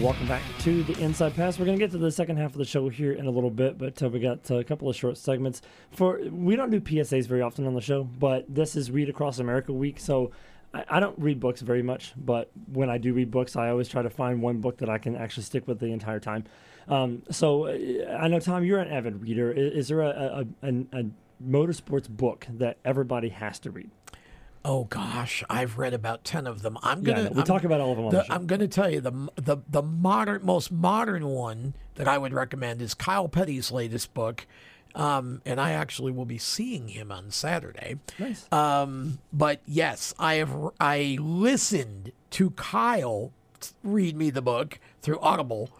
S2: Welcome back to the Inside Pass. We're going to get to the second half of the show here in a little bit, but uh, we got uh, a couple of short segments. For we don't do PSAs very often on the show, but this is Read Across America week, so I, I don't read books very much. But when I do read books, I always try to find one book that I can actually stick with the entire time. Um, so uh, I know Tom, you're an avid reader. Is, is there a, a, a, a motorsports book that everybody has to read?
S3: Oh gosh, I've read about ten of them. I'm gonna.
S2: Yeah, we
S3: I'm-
S2: talk about all of them on
S3: the-. I'm going to tell you the the the modern, most modern one that I would recommend is Kyle Petty's latest book, um, and I actually will be seeing him on Saturday.
S2: Nice.
S3: Um, but yes, I have. I listened to Kyle read me the book through Audible,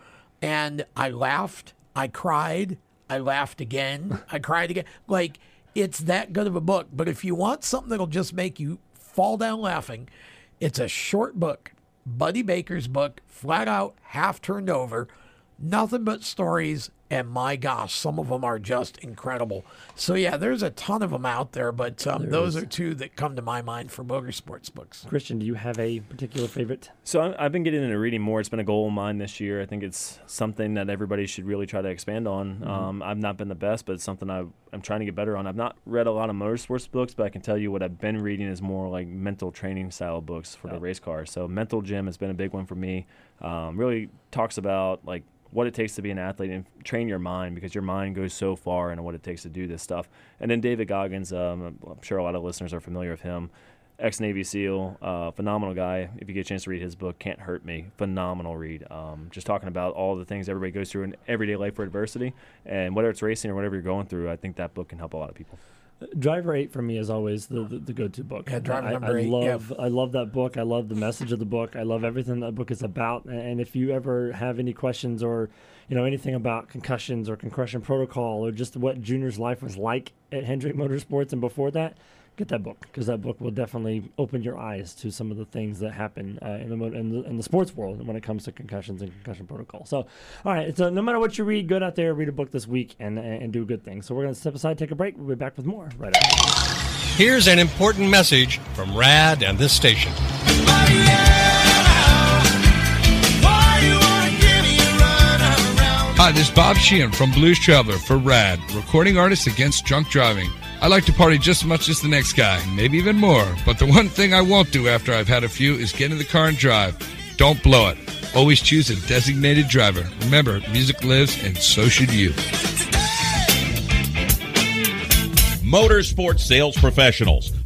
S3: and I laughed. I cried. I laughed again. I cried again. Like it's that good of a book. But if you want something that'll just make you fall down laughing, it's a short book. Buddy Baker's book, flat out, half turned over, nothing but stories. And my gosh, some of them are just incredible. So yeah, there's a ton of them out there, but um,
S2: There
S3: those
S2: is.
S3: are two that come to my mind for motorsports books.
S2: Christian, do you have a particular favorite?
S4: So I- I've been getting into reading more. It's been a goal of mine this year. I think it's something that everybody should really try to expand on.
S2: Mhm.
S4: Um, I've not been the best, but it's something I, I'm trying to get better on. I've not read a lot of motorsports books, but I can tell you what I've been reading is more like mental training style books for the race car. So Mental Gym has been a big one for me. Um, really talks about like what it takes to be an athlete and train your mind because your mind goes so far into what it takes to do this stuff. And then David Goggins, um, I'm sure a lot of listeners are familiar with him ex Navy SEAL, uh, phenomenal guy. If you get a chance to read his book, Can't Hurt Me, phenomenal read. Um, just talking about all the things everybody goes through in everyday life for adversity, and whether it's racing or whatever you're going through, I think that book can help a lot of people.
S2: Driver Eight for me is always the, the, the go-to book.
S3: Yeah, Driver
S2: I,
S3: Number
S2: I
S3: Eight,
S2: love
S3: yeah.
S2: I love that book. I love the message of the book. I love everything that book is about. And if you ever have any questions or you know anything about concussions or concussion protocol or just what Junior's life was like at Hendrick Motorsports and before that, get that book because that book will definitely open your eyes to some of the things that happen uh, in the in the, in the sports world when it comes to concussions and concussion protocol. So, all right, so no matter what you read, go out there, read a book this week, and and do good things. So we're gonna step aside, take a break. We'll be back with more right after.
S12: Here's an important message from RAD and this station.
S13: Hi, this is Bob Sheehan from Blues Traveler for RAD, recording artists against drunk driving. I like to party just as much as the next guy, maybe even more. But the one thing I won't do after I've had a few is get in the car and drive. Don't blow it. Always choose a designated driver. Remember, music lives, and so should you.
S6: Motorsports Sales Professionals.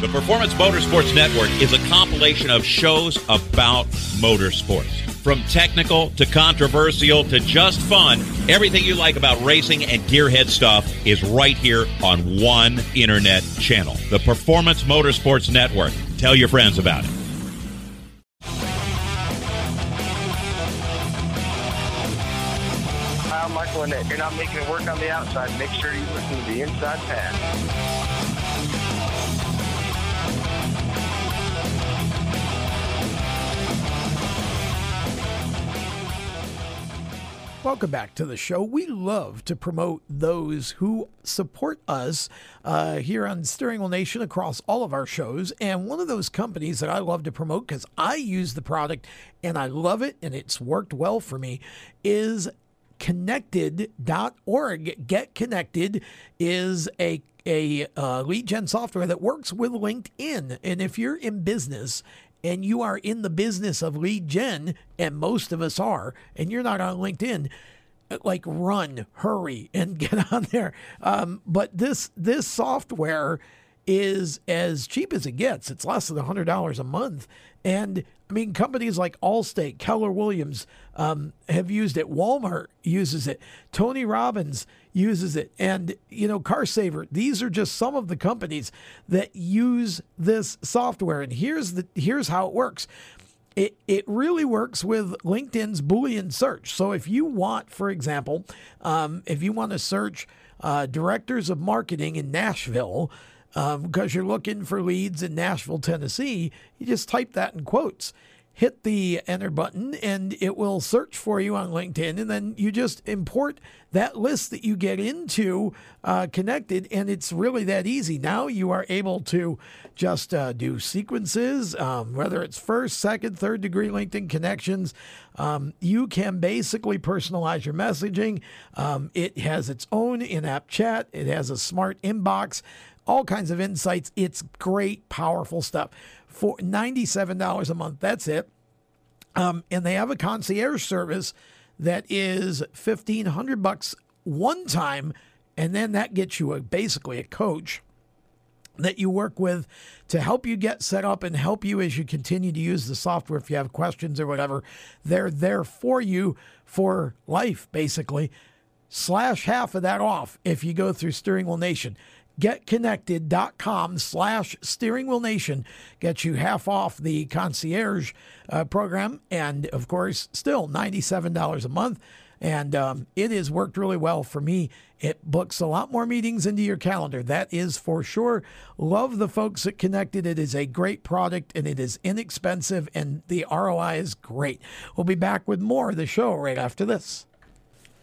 S6: The Performance Motorsports Network is a compilation of shows about motorsports. From technical to controversial to just fun, everything you like about racing and gearhead stuff is right here on one internet channel. The Performance Motorsports Network. Tell your friends about it.
S1: I'm Michael Annett. You're not making it work on the outside. Make sure you listen to the inside pass.
S3: Welcome back to the show. We love to promote those who support us uh, here on Steering Wheel Nation across all of our shows. And one of those companies that I love to promote because I use the product and I love it and it's worked well for me is connected.org. Get Connected is a a uh, lead gen software that works with LinkedIn. And if you're in business and you are in the business of lead gen, and most of us are, and you're not on LinkedIn, like run, hurry, and get on there. Um, but this this software is as cheap as it gets. It's less than hundred dollars a month, and I mean companies like Allstate, Keller Williams um, have used it. Walmart uses it. Tony Robbins uses it, and you know CarSaver. These are just some of the companies that use this software. And here's the here's how it works it, it really works with LinkedIn's Boolean search. So if you want, for example, um, if you want to search uh, directors of marketing in Nashville, um, because you're looking for leads in Nashville, Tennessee, you just type that in quotes. Hit the enter button and it will search for you on LinkedIn. And then you just import that list that you get into uh, connected. And it's really that easy. Now you are able to just uh, do sequences, um, whether it's first, second, third degree LinkedIn connections. Um, you can basically personalize your messaging. Um, it has its own in app chat, it has a smart inbox all kinds of insights. It's great, powerful stuff. For $97 a month, that's it. Um, and they have a concierge service that is 1500 bucks one time, and then that gets you a, basically a coach that you work with to help you get set up and help you as you continue to use the software if you have questions or whatever. They're there for you for life, basically. Slash half of that off if you go through Steering Wheel Nation getconnected.com slash steering wheel nation gets you half off the concierge uh, program and of course still $97 a month. And um, it has worked really well for me. It books a lot more meetings into your calendar. That is for sure. Love the folks at connected. It is a great product and it is inexpensive and the roi is great. We'll be back with more of the show right after this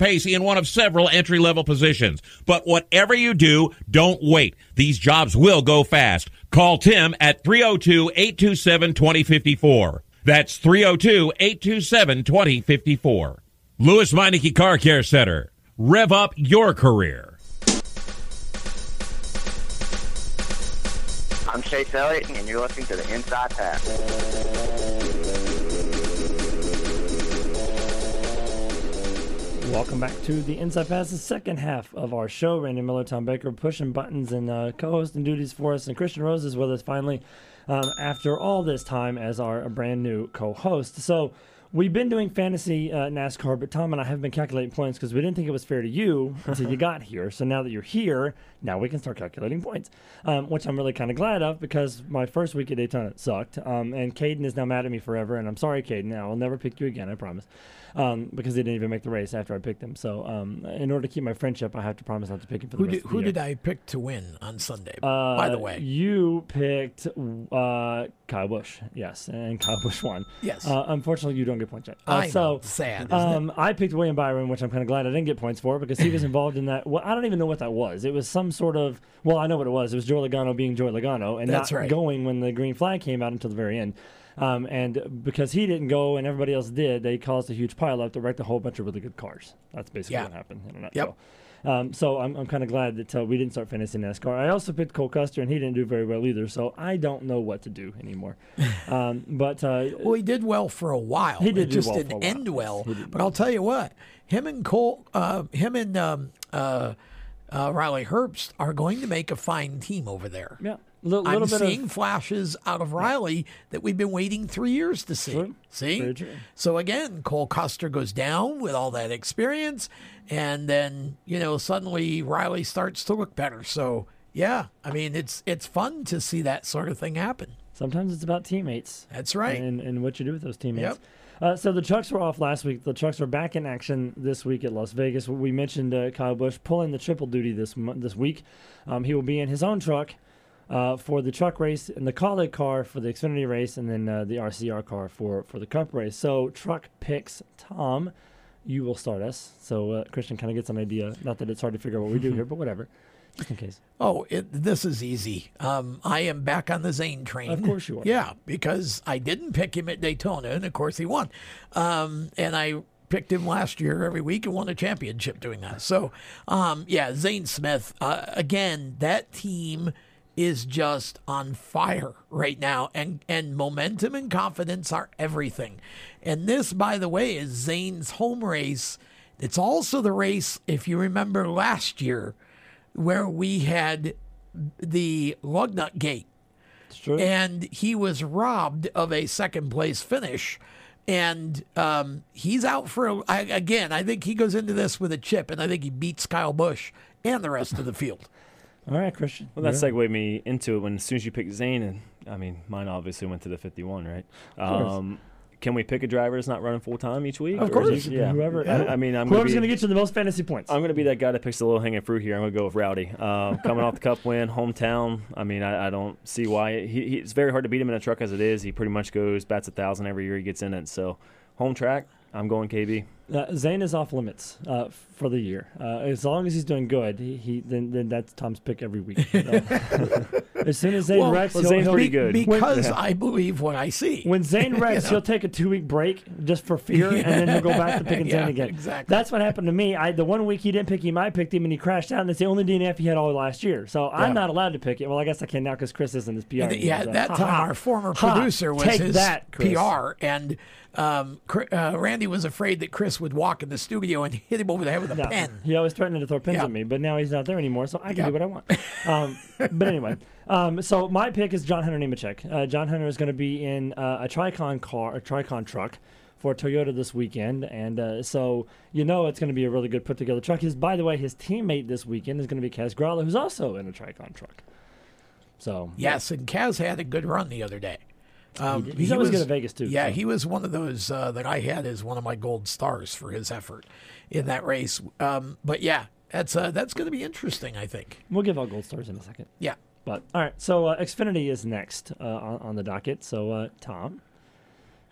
S6: pace in one of several entry level positions. But whatever you do, don't wait. These jobs will go fast. Call Tim at 302 827 2054. That's 302 827 2054. Lewes Meineke Car Care Center. Rev up your career.
S1: I'm Chase Elliott, and you're listening to the Inside Pass.
S2: Welcome back to the Inside Pass, the second half of our show. Randy Miller, Tom Baker, pushing buttons and uh, co-hosting duties for us, and Christian Rose is with us finally um, after all this time as our brand new co-host. So we've been doing fantasy uh, NASCAR, but Tom and I have been calculating points because we didn't think it was fair to you until you got here. So now that you're here, now we can start calculating points, um, which I'm really kind of glad of because my first week at Daytona sucked, um, and Caden is now mad at me forever. And I'm sorry, Caden. I will never pick you again. I promise um, because they didn't even make the race after I picked them. So, um, in order to keep my friendship, I have to promise not to pick him for the
S3: Who
S2: rest
S3: did,
S2: of the
S3: who
S2: year.
S3: did I pick to win on Sunday?
S2: Uh,
S3: by the way,
S2: you picked uh, Kyle Busch, yes, and Kyle Busch won.
S3: Yes.
S2: Uh, unfortunately, you don't get points yet. Uh,
S3: I know.
S2: so
S3: Sad, isn't
S2: um, I picked William Byron, which I'm kind of glad I didn't get points for because he was involved in that. Well, I don't even know what that was. It was some sort of. Well, I know what it was. It was Joey Logano being Joey Logano and
S3: That's
S2: not
S3: right.
S2: going when the green flag came out until the very end. Um, and because he didn't go and everybody else did, they caused a huge pileup that wrecked a whole bunch of really good cars. That's basically
S3: Yeah.
S2: what happened in a nutshell. Um, so I'm, I'm kind of glad that uh, we didn't start fantasy NASCAR. I also picked Cole Custer, and he didn't do very well either. So I don't know what to do anymore. um, but uh,
S3: well, he did well for a while.
S2: He did
S3: It just
S2: well
S3: didn't end well. But I'll tell you what, him and Cole, uh, him and um, uh, uh, Riley Herbst are going to make a fine team over there.
S2: Yeah.
S3: I'm
S2: little bit of-
S3: seeing flashes out of Riley that we've been waiting three years to see.
S2: True.
S3: See?
S2: Very true.
S3: So again, Cole Custer goes down with all that experience, and then you know suddenly Riley starts to look better. So yeah, I mean it's it's fun to see that sort of thing happen.
S2: Sometimes it's about teammates.
S3: That's right.
S2: And, and what you do with those teammates.
S3: Yep.
S2: Uh, so the trucks were off last week. The trucks are back in action this week at Las Vegas. We mentioned uh, Kyle Busch pulling the triple duty this this week. Um, he will be in his own truck uh, for the truck race and the Kaulig car for the Xfinity race, and then uh, the RCR car for for the Cup race. So truck picks Tom. You will start us. So uh, Christian kind of gets an idea. Not that it's hard to figure out what we do here, but whatever, just in case.
S3: Oh, it, this is easy. Um, I am back on the Zane train.
S2: Of course you are.
S3: Yeah, because I didn't pick him at Daytona, and of course he won. Um, and I picked him last year every week and won a championship doing that. So, um, yeah, Zane Smith. Uh, again, that team is just on fire right now, and and momentum and confidence are everything. And this, by the way, is Zane's home race. It's also the race, if you remember last year, where we had the Lugnut Gate. And he was robbed of a second place finish. And um, he's out for, a, I, again, I think he goes into this with a chip, and I think he beats Kyle Busch and the rest of the field.
S2: All right, Christian.
S4: Well, that
S2: Yeah.
S4: segued me into it when as soon as you picked Zane, and I mean, mine obviously went to the 51, right? Um, can we pick a driver that's not running full time each week?
S2: Of course.
S4: it- yeah.
S2: Whoever-
S4: I, I mean, I'm
S2: Whoever's going to get you the most fantasy points.
S4: I'm going to be that guy that picks the little hanging fruit here. I'm going to go with Rowdy. Um, coming off the Cup win, hometown. I mean, I, I don't see why he, he, it's very hard to beat him in a truck as it is. He pretty much goes bats a thousand every year he gets in it. So, home track. I'm going KB.
S2: Uh, Zane is off limits uh, for the year. Uh, as long as he's doing good, he, he then then that's Tom's pick every week. So, as soon as Zane
S3: Well,
S2: wrecks,
S3: well,
S2: he'll,
S3: Zane's
S2: he'll-
S3: pretty good. Because
S2: when-
S3: I believe what I see.
S2: When Zane
S3: You
S2: wrecks,
S3: know?
S2: he'll take a two week break just for fear, and then he'll go back to picking
S3: Yeah,
S2: Zane again.
S3: exactly.
S2: That's what happened to me. I the one week he didn't pick him, I picked him, and he crashed out, and it's the only DNF he had all last year. So
S3: Yeah.
S2: I'm not allowed to pick it. Well, I guess I can now because Chris isn't his PR.
S3: And yeah,
S2: anymore, so-
S3: that
S2: Ha,
S3: time
S2: ha.
S3: our former
S2: Ha,
S3: producer was his
S2: that,
S3: PR, and um, uh, Randy was afraid that Chris would walk in the studio and hit him over the head with a
S2: No,
S3: pen.
S2: He always threatened to throw pins
S3: Yeah.
S2: at me, but now he's not there anymore, so I can
S3: Yeah.
S2: do what I want. Um, but anyway, um, so my pick is John Hunter Nemechek. Uh, John Hunter is going to be in uh, a Tricon car, a Tricon truck for Toyota this weekend, and uh, so you know it's going to be a really good put together truck. His, by the way, his teammate this weekend is going to be Kaz Grala, who's also in a Tricon truck. So
S3: Yes, and Kaz had a good run the other day. Um,
S2: did. He's always good at Vegas, too,
S3: Yeah,
S2: so.
S3: he was one of those uh, that I had as one of my gold stars for his effort in that race. Um, but yeah, that's uh, that's going to be interesting. I think.
S2: We'll give out gold stars in a second.
S3: Yeah.
S2: But all right, so uh, Xfinity is next uh, on, on the docket. So uh, Tom,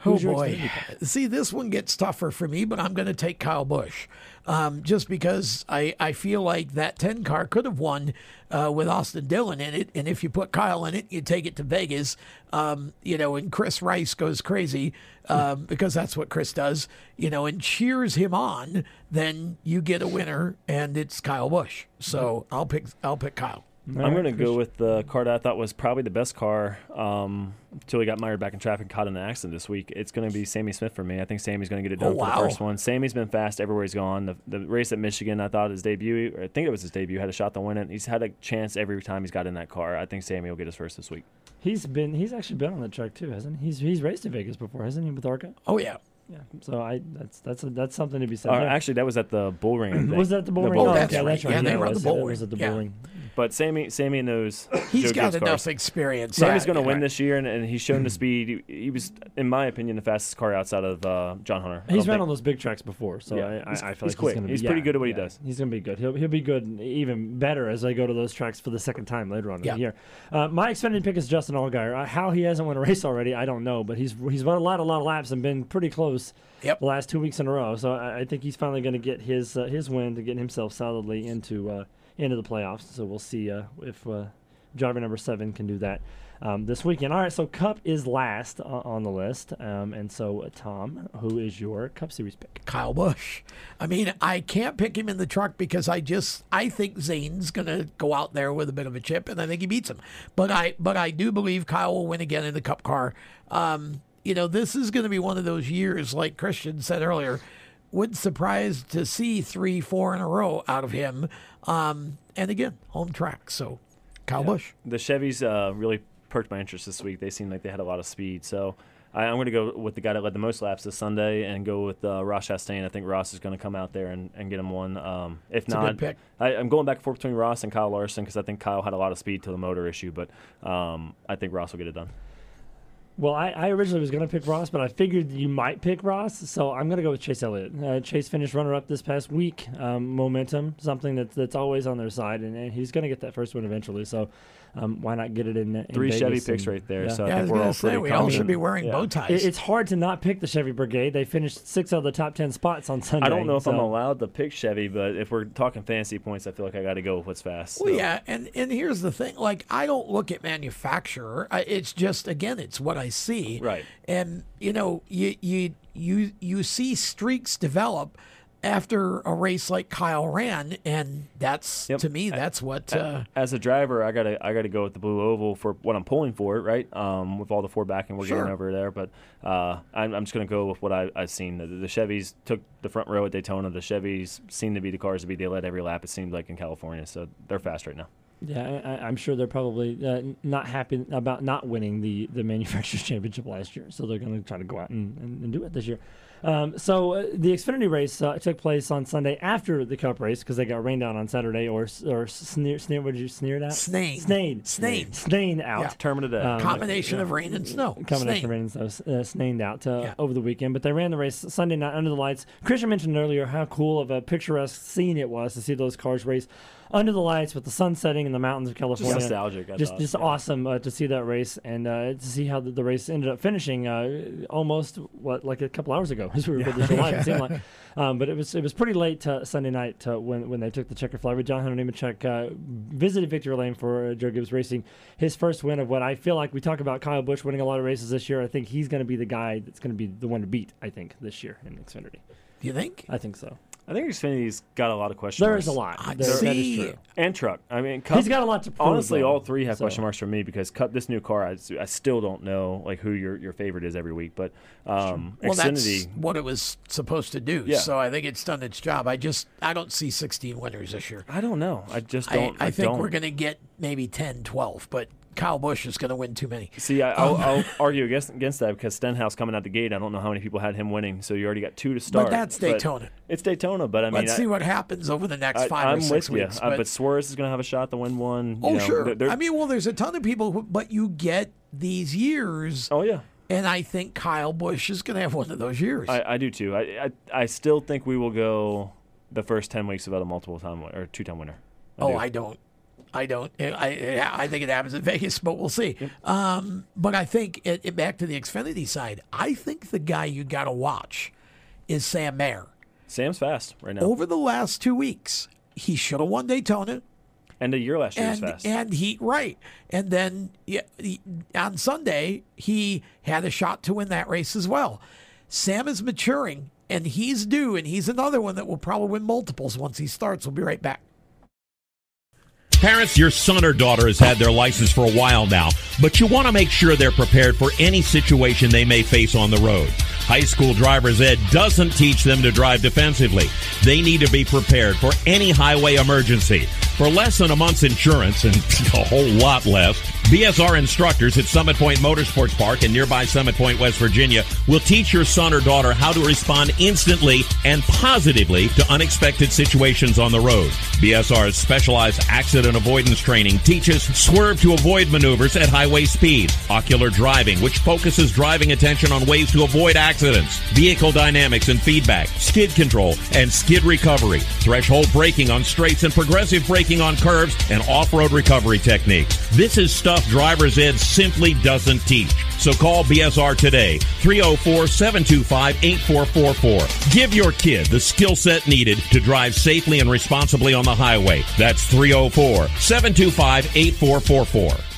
S3: Oh
S2: who's your
S3: boy! See, this one gets tougher for me, but I'm going to take Kyle Busch, um, just because I, I feel like that ten car could have won uh, with Austin Dillon in it, and if you put Kyle in it, you take it to Vegas, um, you know, and Chris Rice goes crazy um, because that's what Chris does, you know, and cheers him on. Then you get a winner, and it's Kyle Busch. So I'll pick I'll pick Kyle.
S4: I'm going to go with the car that I thought was probably the best car um, until he got mired back in traffic and caught in an accident this week. It's going to be Sammy Smith for me. I think Sammy's going to get it
S3: Oh,
S4: done for the first one. Sammy's been fast everywhere he's gone. The, the race at Michigan, I thought his debut, or I think it was his debut, had a shot to win it. He's had a chance every time he's got in that car. I think Sammy will get his first this week.
S2: He's been he's actually been on the track too, hasn't he? He's he's raced in Vegas before, hasn't he, with ARCA?
S3: Oh yeah.
S2: Yeah. So I that's that's that's something to be said.
S4: Uh, actually, that was at the bull ring.
S2: Was that the bull ring?
S4: bull
S2: Oh,
S4: ring.
S2: okay, that's right.
S3: Yeah, they
S2: it
S3: run the
S2: was.
S3: bull ring.
S2: was at the
S3: Yeah.
S2: bull ring.
S4: But Sammy, Sammy knows.
S3: He's
S4: Joe
S3: got
S4: Gibbs'
S3: enough
S4: cars.
S3: experience.
S4: Sammy's going to win
S3: right.
S4: this year, and, and he's shown the speed. He, he was, in my opinion, the fastest car outside of uh, John Hunter. I
S2: He's
S4: don't
S2: run
S4: think-
S2: on those big tracks before, so
S4: Yeah,
S2: I, I, I feel
S4: he's
S2: like
S4: quick.
S2: he's, gonna be,
S4: He's pretty
S2: yeah,
S4: good at what he does.
S2: He's going to be good. He'll he'll be good, even better as I go to those tracks for the second time later on
S3: Yeah.
S2: in the year. Uh, my Xfinity pick is Justin Allgaier. Uh, how he hasn't won a race already, I don't know, but he's he's run a lot, a lot of laps and been pretty close.
S3: Yep.
S2: The last two weeks in a row, so I, I think he's finally going to get his uh, his win to get himself solidly into uh, into the playoffs. So we'll see uh, if uh, driver number seven can do that. Um, this weekend. All right, so Cup is last o- on the list, um, and so uh, Tom, who is your Cup Series pick?
S3: Kyle Busch. I mean, I can't pick him in the truck because I just I think Zane's gonna go out there with a bit of a chip, and I think he beats him. But I but I do believe Kyle will win again in the Cup car. Um, you know, this is going to be one of those years, like Christian said earlier. Would surprise to see three, four in a row out of him. Um, and again, home track. So Kyle Busch.
S4: The Chevys uh, really perked my interest this week. They seemed like they had a lot of speed. So I, I'm going to go with the guy that led the most laps this Sunday and go with uh, Ross Chastain. I think Ross is going to come out there and, and get him one. Um, if
S3: It's
S4: not. I, I'm going back and forth between Ross and Kyle Larson because I think Kyle had a lot of speed to the motor issue, but um, I think Ross will get it done.
S2: Well, I, I originally was going to pick Ross, but I figured you might pick Ross, so I'm going to go with Chase Elliott. Uh, Chase finished runner-up this past week. Um, momentum, something that's that's always on their side, and, and he's going to get that first win eventually. So um, why not get it in? in
S4: Three Chevy
S2: Vegas
S4: picks right there,
S2: yeah.
S4: so I
S3: Yeah, I
S4: think
S3: was
S4: we're
S3: gonna
S4: all
S3: say,
S4: pretty
S3: we all should be wearing
S4: Yeah.
S3: bow ties.
S2: It- it's hard to not pick the Chevy Brigade. They finished six out of the top ten spots on Sunday.
S4: I don't know if I'm allowed to pick Chevy, but if we're talking fantasy points, I feel like I got to go with what's fast.
S3: Well,
S4: So-
S3: yeah, and and here's the thing: like, I don't look at manufacturer. I, it's just again, it's what I see.
S4: Right.
S3: And you know, you you you you see streaks develop after a race like Kyle ran, and that's to me, that's what. Uh,
S4: As a driver, I gotta I gotta go with the blue oval for what I'm pulling for, right? Um, with all the Ford backing we're
S3: Sure.
S4: getting over there, but uh, I'm, I'm just gonna go with what I, I've seen. The, the Chevys took the front row at Daytona. The Chevys seem to be the cars to be. They led every lap. It seemed like in California, so they're fast right now.
S2: Yeah, I, I- I'm sure they're probably uh, not happy about not winning the, the manufacturers championship last year, so they're going to try to go out and, and, and do it this year. Um, so uh, the Xfinity race uh, took place on Sunday after the Cup race because they got rained out on Saturday, or or sneer, sneer what did you sneer at?
S3: Snane.
S2: Snane.
S3: Snane.
S2: Snane out.
S3: Yeah.
S4: Term of the day.
S2: Um,
S3: combination of rain and snow.
S2: combination of rain and snow, s- uh, snaned out uh, over the weekend. But they ran the race Sunday night under the lights. Christian mentioned earlier how cool of a picturesque scene it was to see those cars race under the lights with the sun setting in the mountains of California.
S4: nostalgic, I
S2: Just,
S4: thought,
S2: just
S4: yeah.
S2: awesome uh, to see that race and uh, to see how the, the race ended up finishing uh, almost what like a couple hours ago as we recorded this live. It seemed like, um, but it was it was pretty late uh, Sunday night uh, when when they took the checker flag. But John Hunter Nemechek uh, visited Victory Lane for uh, Joe Gibbs Racing, his first win of what I feel like we talk about Kyle Busch winning a lot of races this year. I think he's going to be the guy that's going to be the one to beat. I think this year in Xfinity.
S3: Do you think?
S2: I think so.
S4: I think Xfinity's got a lot of questions.
S2: There is a lot.
S3: I
S2: There- that is
S3: see.
S2: true.
S4: and truck. I mean,
S2: He's got a lot to prove,
S4: Honestly,
S2: though,
S4: all three have
S2: so.
S4: question marks for me because Cup, this new car, I, I still don't know like who your your favorite is every week. But um,
S3: Well, that's
S4: Xfinity,
S3: what it was supposed to do.
S4: Yeah.
S3: So I think it's done its job. I just I don't see 16 winners this year.
S4: I don't know. I just don't.
S3: I,
S4: I
S3: think
S4: don't.
S3: we're going to get maybe 10, 12, but Kyle Busch is going to win too many.
S4: See, I, I'll,
S3: Um,
S4: I'll argue against against that because Stenhouse coming out the gate. I don't know how many people had him winning. So you already got two to start.
S3: But that's Daytona.
S4: It's Daytona, but I mean,
S3: Let's
S4: I,
S3: see what happens over the next
S4: I,
S3: five
S4: I'm
S3: or six
S4: with
S3: weeks.
S4: you. Uh, but Suarez is going to have a shot to win one. you
S3: oh,
S4: know,
S3: sure.
S4: they're-
S3: I mean, well, there's a ton of people, who, but you get these years.
S4: Oh yeah.
S3: And I think Kyle Busch is going to have one of those years.
S4: I, I do too. I, I I still think we will go the first ten weeks without a multiple time or two time winner.
S3: oh,
S4: do.
S3: I don't. I don't. I I think it happens in Vegas, but we'll see. Um, but I think it, it, back to the Xfinity side. I think the guy you got to watch is Sam Mayer.
S4: Sam's fast right now.
S3: Over the last two weeks, he should have won Daytona.
S4: And the year last year was
S3: and,
S4: fast.
S3: and he right, and then yeah, he, on Sunday he had a shot to win that race as well. Sam is maturing, and he's due, and he's another one that will probably win multiples once he starts. We'll be right back.
S6: Parents, your son or daughter has had their license for a while now, but you want to make sure they're prepared for any situation they may face on the road. High school driver's ed doesn't teach them to drive defensively. They need to be prepared for any highway emergency. For less than a month's insurance and a whole lot less, BSR instructors at Summit Point Motorsports Park in nearby Summit Point, West Virginia will teach your son or daughter how to respond instantly and positively to unexpected situations on the road. BSR's specialized accident avoidance training teaches swerve to avoid maneuvers at highway speed, ocular driving, which focuses driving attention on ways to avoid accidents, vehicle dynamics and feedback, skid control, and skid recovery, threshold braking on straights and progressive braking on curves, and off-road recovery techniques. This is stuff driver's ed simply doesn't teach. So call BSR today, 304-725-8444. Give your kid the skill set needed to drive safely and responsibly on the highway. That's 304-725-8444.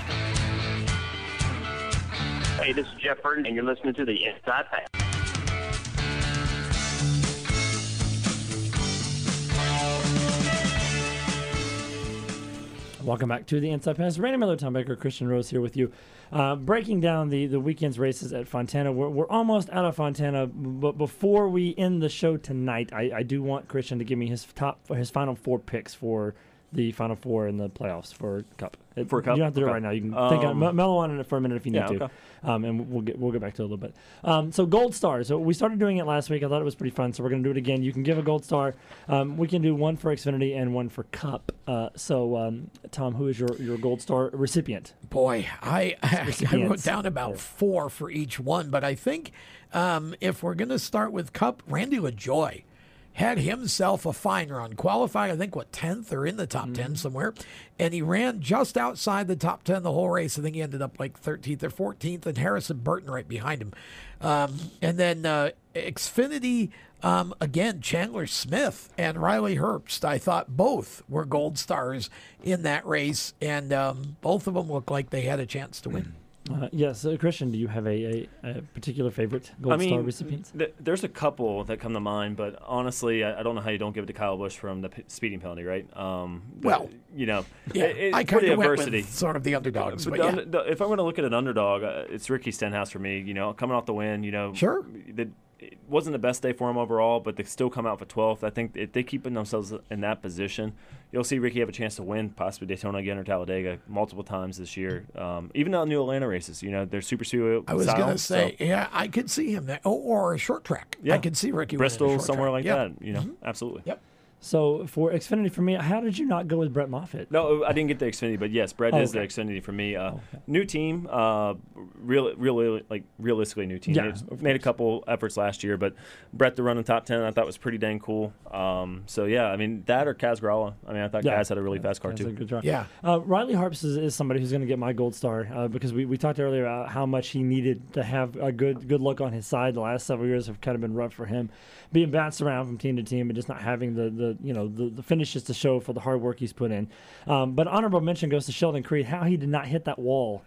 S14: Hey, this is Jeff Burton, and you're listening to the Inside Pass.
S2: Welcome back to the Inside Pass. Randy Miller, Tom Baker, Christian Rose here with you. Uh, breaking down the, the weekend's races at Fontana. We're, we're almost out of Fontana, but before we end the show tonight, I, I do want Christian to give me his top his final four picks for the final four in the playoffs for Cup. It-
S4: For Cup?
S2: You don't have to do it right now. You can think
S4: Um,
S2: on, mellow on it for a minute if you need
S4: yeah,
S2: to.
S4: okay.
S2: Um, and we'll get we'll get back to it a little bit. Um, so gold star. So we started doing it last week. I thought it was pretty fun. So we're going to do it again. You can give a gold star. Um, we can do one for Xfinity and one for Cup. Uh, so um, Tom, who is your, your gold star recipient?
S3: Boy, I I wrote down about four for each one, but I think um, if we're going to start with Cup, Randy LaJoie had himself a fine run. Qualified, I think, what tenth or in the top ten somewhere, and he ran just outside the top ten the whole race. I think he ended up like thirteenth or fourteenth, and Harrison Burton right behind him. Um, and then uh, Xfinity. Um, again, Chandler Smith and Riley Herbst, I thought both were gold stars in that race, and um, both of them looked like they had a chance to win.
S2: Uh, yes, uh, Christian, do you have a, a, a particular favorite gold
S4: I mean,
S2: star recipient?
S4: th- there's a couple that come to mind, but honestly, I, I don't know how you don't give it to Kyle Busch from the p- speeding penalty, right? Um, but,
S3: Well,
S4: you know,
S3: yeah,
S4: it- it's
S3: I
S4: for the
S3: kinda went with
S4: adversity.
S3: sort of the underdogs,
S4: But
S3: but
S4: the
S3: yeah.
S4: under- the- if I'm going to look at an underdog, uh, it's Ricky Stenhouse for me. You know, coming off the win, you know,
S3: Sure.
S4: The, it wasn't the best day for him overall, but they still come out for 12th. I think if they keep themselves in that position, you'll see Ricky have a chance to win possibly Daytona again or Talladega multiple times this year. Um, even on new Atlanta races, you know, they're super super.
S3: I was going to say,
S4: so-
S3: yeah, I could see him there. Oh, or a short track. Yeah. I could see Ricky
S4: Bristol, somewhere
S3: track.
S4: like
S3: Yeah.
S4: that. You know, absolutely.
S3: Yep.
S2: So for Xfinity for me, how did you not go with Brett Moffitt?
S4: No, I didn't get the Xfinity, but yes, Brett
S2: Oh,
S4: is the. Xfinity for me. Uh, New team, uh, real, really, like realistically new team.
S2: Yeah,
S4: Made-
S2: of
S4: a couple efforts last year, but Brett to run in top ten, I thought was pretty dang cool. Um, so yeah, I mean that or Kaz Grala. I mean, I thought
S2: Yeah.
S4: Kaz had a really fast car
S2: That's
S4: too.
S2: a good drive. Uh, Riley Herbst is, is somebody who's going to get my gold star uh, because we, we talked earlier about how much he needed to have a good good look on his side. The last several years have kind of been rough for him, being bounced around from team to team and just not having the, the you know the, the finishes to show for the hard work he's put in. Um, but honorable mention goes to Sheldon Creed. How he did not hit that wall.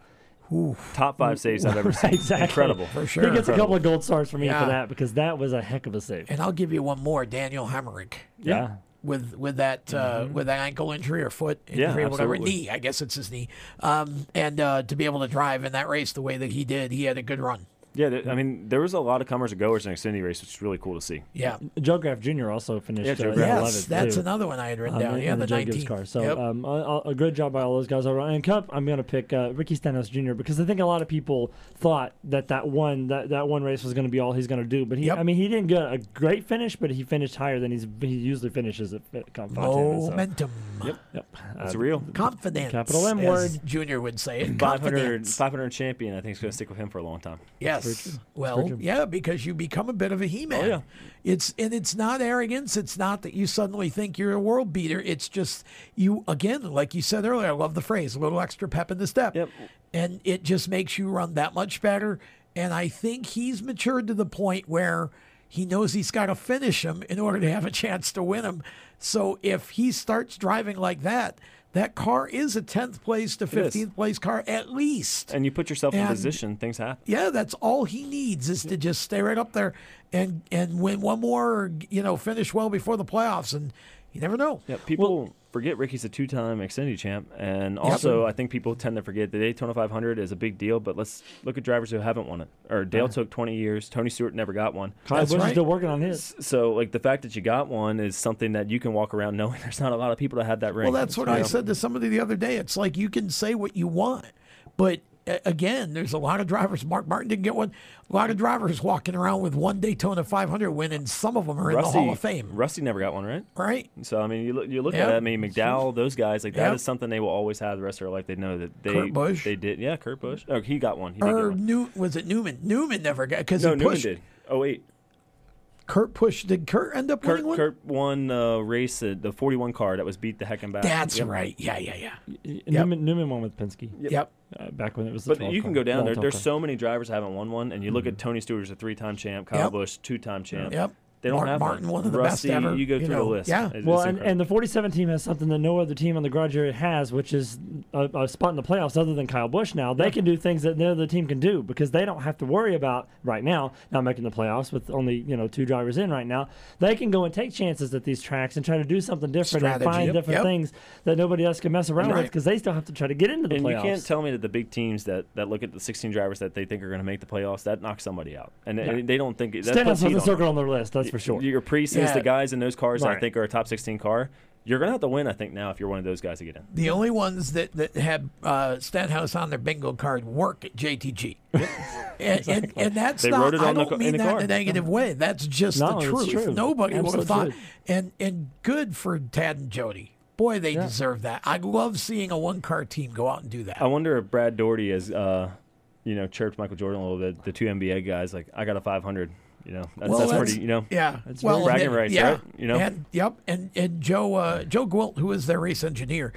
S4: Top five saves I've ever seen.
S2: exactly.
S4: Incredible.
S3: For sure.
S2: He gets a couple of gold stars for me
S3: Yeah.
S2: for that because that was a heck of a save.
S3: And I'll give you one more, Daniel Hemric.
S2: Yeah.
S3: With with that uh, with that ankle injury or foot
S4: Yeah,
S3: injury or whatever
S4: absolutely.
S3: knee, I guess it's his knee. Um, and uh, to be able to drive in that race the way that he did, he had a good run.
S4: Yeah, th- I mean there was a lot of comers and goers in the Xfinity race, which is really cool to see.
S3: Yeah.
S2: Joe Graf Jr. also finished.
S4: Yeah, Joe
S2: uh,
S4: Graf.
S2: 11th,
S3: Yes, that's
S2: too.
S3: another one I had written
S2: Um,
S3: down. Yeah,
S2: in
S3: the
S2: Joe Gibbs
S3: 19.
S2: car. So
S3: Yep.
S2: um, a, a- a good job by all those guys. And Cup, I'm going to pick uh, Ricky Stenhouse Jr. because I think a lot of people thought that that one that, that one race was going to be all he's going to do. But he, I mean, he didn't get a great finish, but he finished higher than he's he usually finishes at Fit- Cup Fontana, so-
S3: Momentum.
S2: Yep, yep.
S4: That's
S2: Uh,
S4: real.
S3: Confidence.
S2: Capital M
S3: as
S2: word.
S3: Junior would say it.
S4: 500, 500 champion. I think is going to stick with him for a long time.
S3: Yes. Well, yeah, because you become a bit of a He-Man.
S4: Oh, yeah.
S3: It's and it's not arrogance. It's not that you suddenly think you're a world beater. It's just you again, like you said earlier. I love the phrase: a little extra pep in the step.
S4: Yep.
S3: and it just makes you run that much better. And I think he's matured to the point where he knows he's got to finish him in order to have a chance to win him. So if he starts driving like that, that car is a 10th place to 15th place car at least.
S4: And you put yourself in position, things happen.
S3: Yeah, that's all he needs is to just stay right up there and and win one more, or, you know, finish well before the playoffs. And you never know.
S4: Yeah, people forget Ricky's a two-time Xfinity champ, and also I think people tend to forget that the Daytona 500 is a big deal. But let's look at drivers who haven't won it. Or Dale
S2: Yeah.
S4: took 20 years. Tony Stewart never got one.
S2: Kyle That's Busch is still working on his.
S4: So, like the fact that you got one is something that you can walk around knowing there's not a lot of people that have that ring.
S3: Well, that's what I
S4: know?
S3: said to somebody the other day. It's like you can say what you want, but again, there's a lot of drivers. Mark Martin didn't get one. A lot of drivers walking around with one Daytona 500 win, and some of them are in the Hall of Fame.
S4: Rusty never got one, right?
S3: Right.
S4: So I mean, you look, you look
S3: Yep.
S4: at it. I mean, McDowell, those guys, like that
S3: Yep.
S4: is something they will always have the rest of their life. They know that they
S3: Kurt Busch.
S4: they did. Yeah, Kurt Busch. Oh, he got one. He
S3: Or
S4: one.
S3: New was it Newman? Newman never got because
S4: No, Newman
S3: pushed.
S4: did. Oh wait,
S3: Kurt pushed. Did Kurt end up
S4: Kurt,
S3: winning one?
S4: Kurt won uh, race at the 41 car that was beat the heck and back.
S3: That's
S4: Yep.
S3: right. Yeah, yeah, yeah.
S2: Y- Newman, Newman won with Penske.
S3: Yep.
S2: Uh, back when it was. The
S4: But you can
S2: car,
S4: go down there. There's
S2: car.
S4: so many drivers that haven't won one, and you look
S3: Mm-hmm.
S4: at Tony Stewart, Stewart's a three-time champ, Kyle
S2: Yep.
S4: Busch two-time champ.
S3: Yep.
S4: They don't
S3: Mark
S4: have
S3: Martin,
S4: one.
S3: one of the
S4: Rusty,
S3: best ever,
S4: You go
S3: you
S4: through
S3: know,
S4: the list.
S3: yeah.
S4: It's-
S2: Well,
S4: it's
S2: and, and the 47 team has something that no other team on the garage area has, which is a, a spot in the playoffs other than Kyle Busch now. They can do things that no other team can do because they don't have to worry about right now not making the playoffs with only you know two drivers in right now. They can go and take chances at these tracks and try to do something different
S3: Strategy.
S2: and find
S3: Yep.
S2: different
S3: Yep.
S2: things that nobody else can mess around with because they still have to try to get into the
S4: and
S2: playoffs.
S4: you can't tell me that the big teams that, that look at the 16 drivers that they think are going to make the playoffs that knocks somebody out, and,
S2: Yeah.
S4: and they don't think that
S2: Stenhouse
S4: puts
S2: has
S4: heat
S2: a
S4: on
S2: circle
S4: them.
S2: on their list, that's for sure.
S4: Your Priest is
S3: Yeah.
S4: the guys in those cars that I think are a top 16 car. You're going to have to win, I think, now if you're one of those guys to get in.
S3: The only ones that, that had uh, Stenhouse on their bingo card work at JTG. and, and, and that's
S4: They
S3: not,
S4: wrote it
S3: I
S4: on the
S3: don't
S4: ca- in
S3: mean
S4: the
S3: that
S4: car.
S3: in a negative way. That's just
S2: No,
S3: the truth.
S2: true.
S3: Nobody would have thought. And, and good for Tad and Jodi. Boy, they deserve that. I love seeing a one car team go out and do that.
S4: I wonder if Brad Daugherty has, uh, you know, chirped Michael Jordan a little bit. The two NBA guys, like, I got a 500. You know, that's,
S3: Well,
S4: that's,
S3: that's-
S4: pretty. You know,
S3: Yeah.
S4: that's
S3: well,
S4: bragging
S3: and-
S4: rights,
S3: yeah.
S4: right? You know,
S3: And yep. And and Joe uh, Joe Gwilt, who is their race engineer,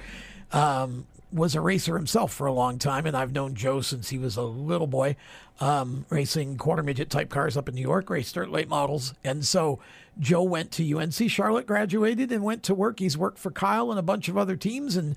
S3: um, was a racer himself for a long time, and I've known Joe since he was a little boy, um, racing quarter midget type cars up in New York, raced dirt late models, and so Joe went to UNC Charlotte, graduated, and went to work. He's worked for Kyle and a bunch of other teams, and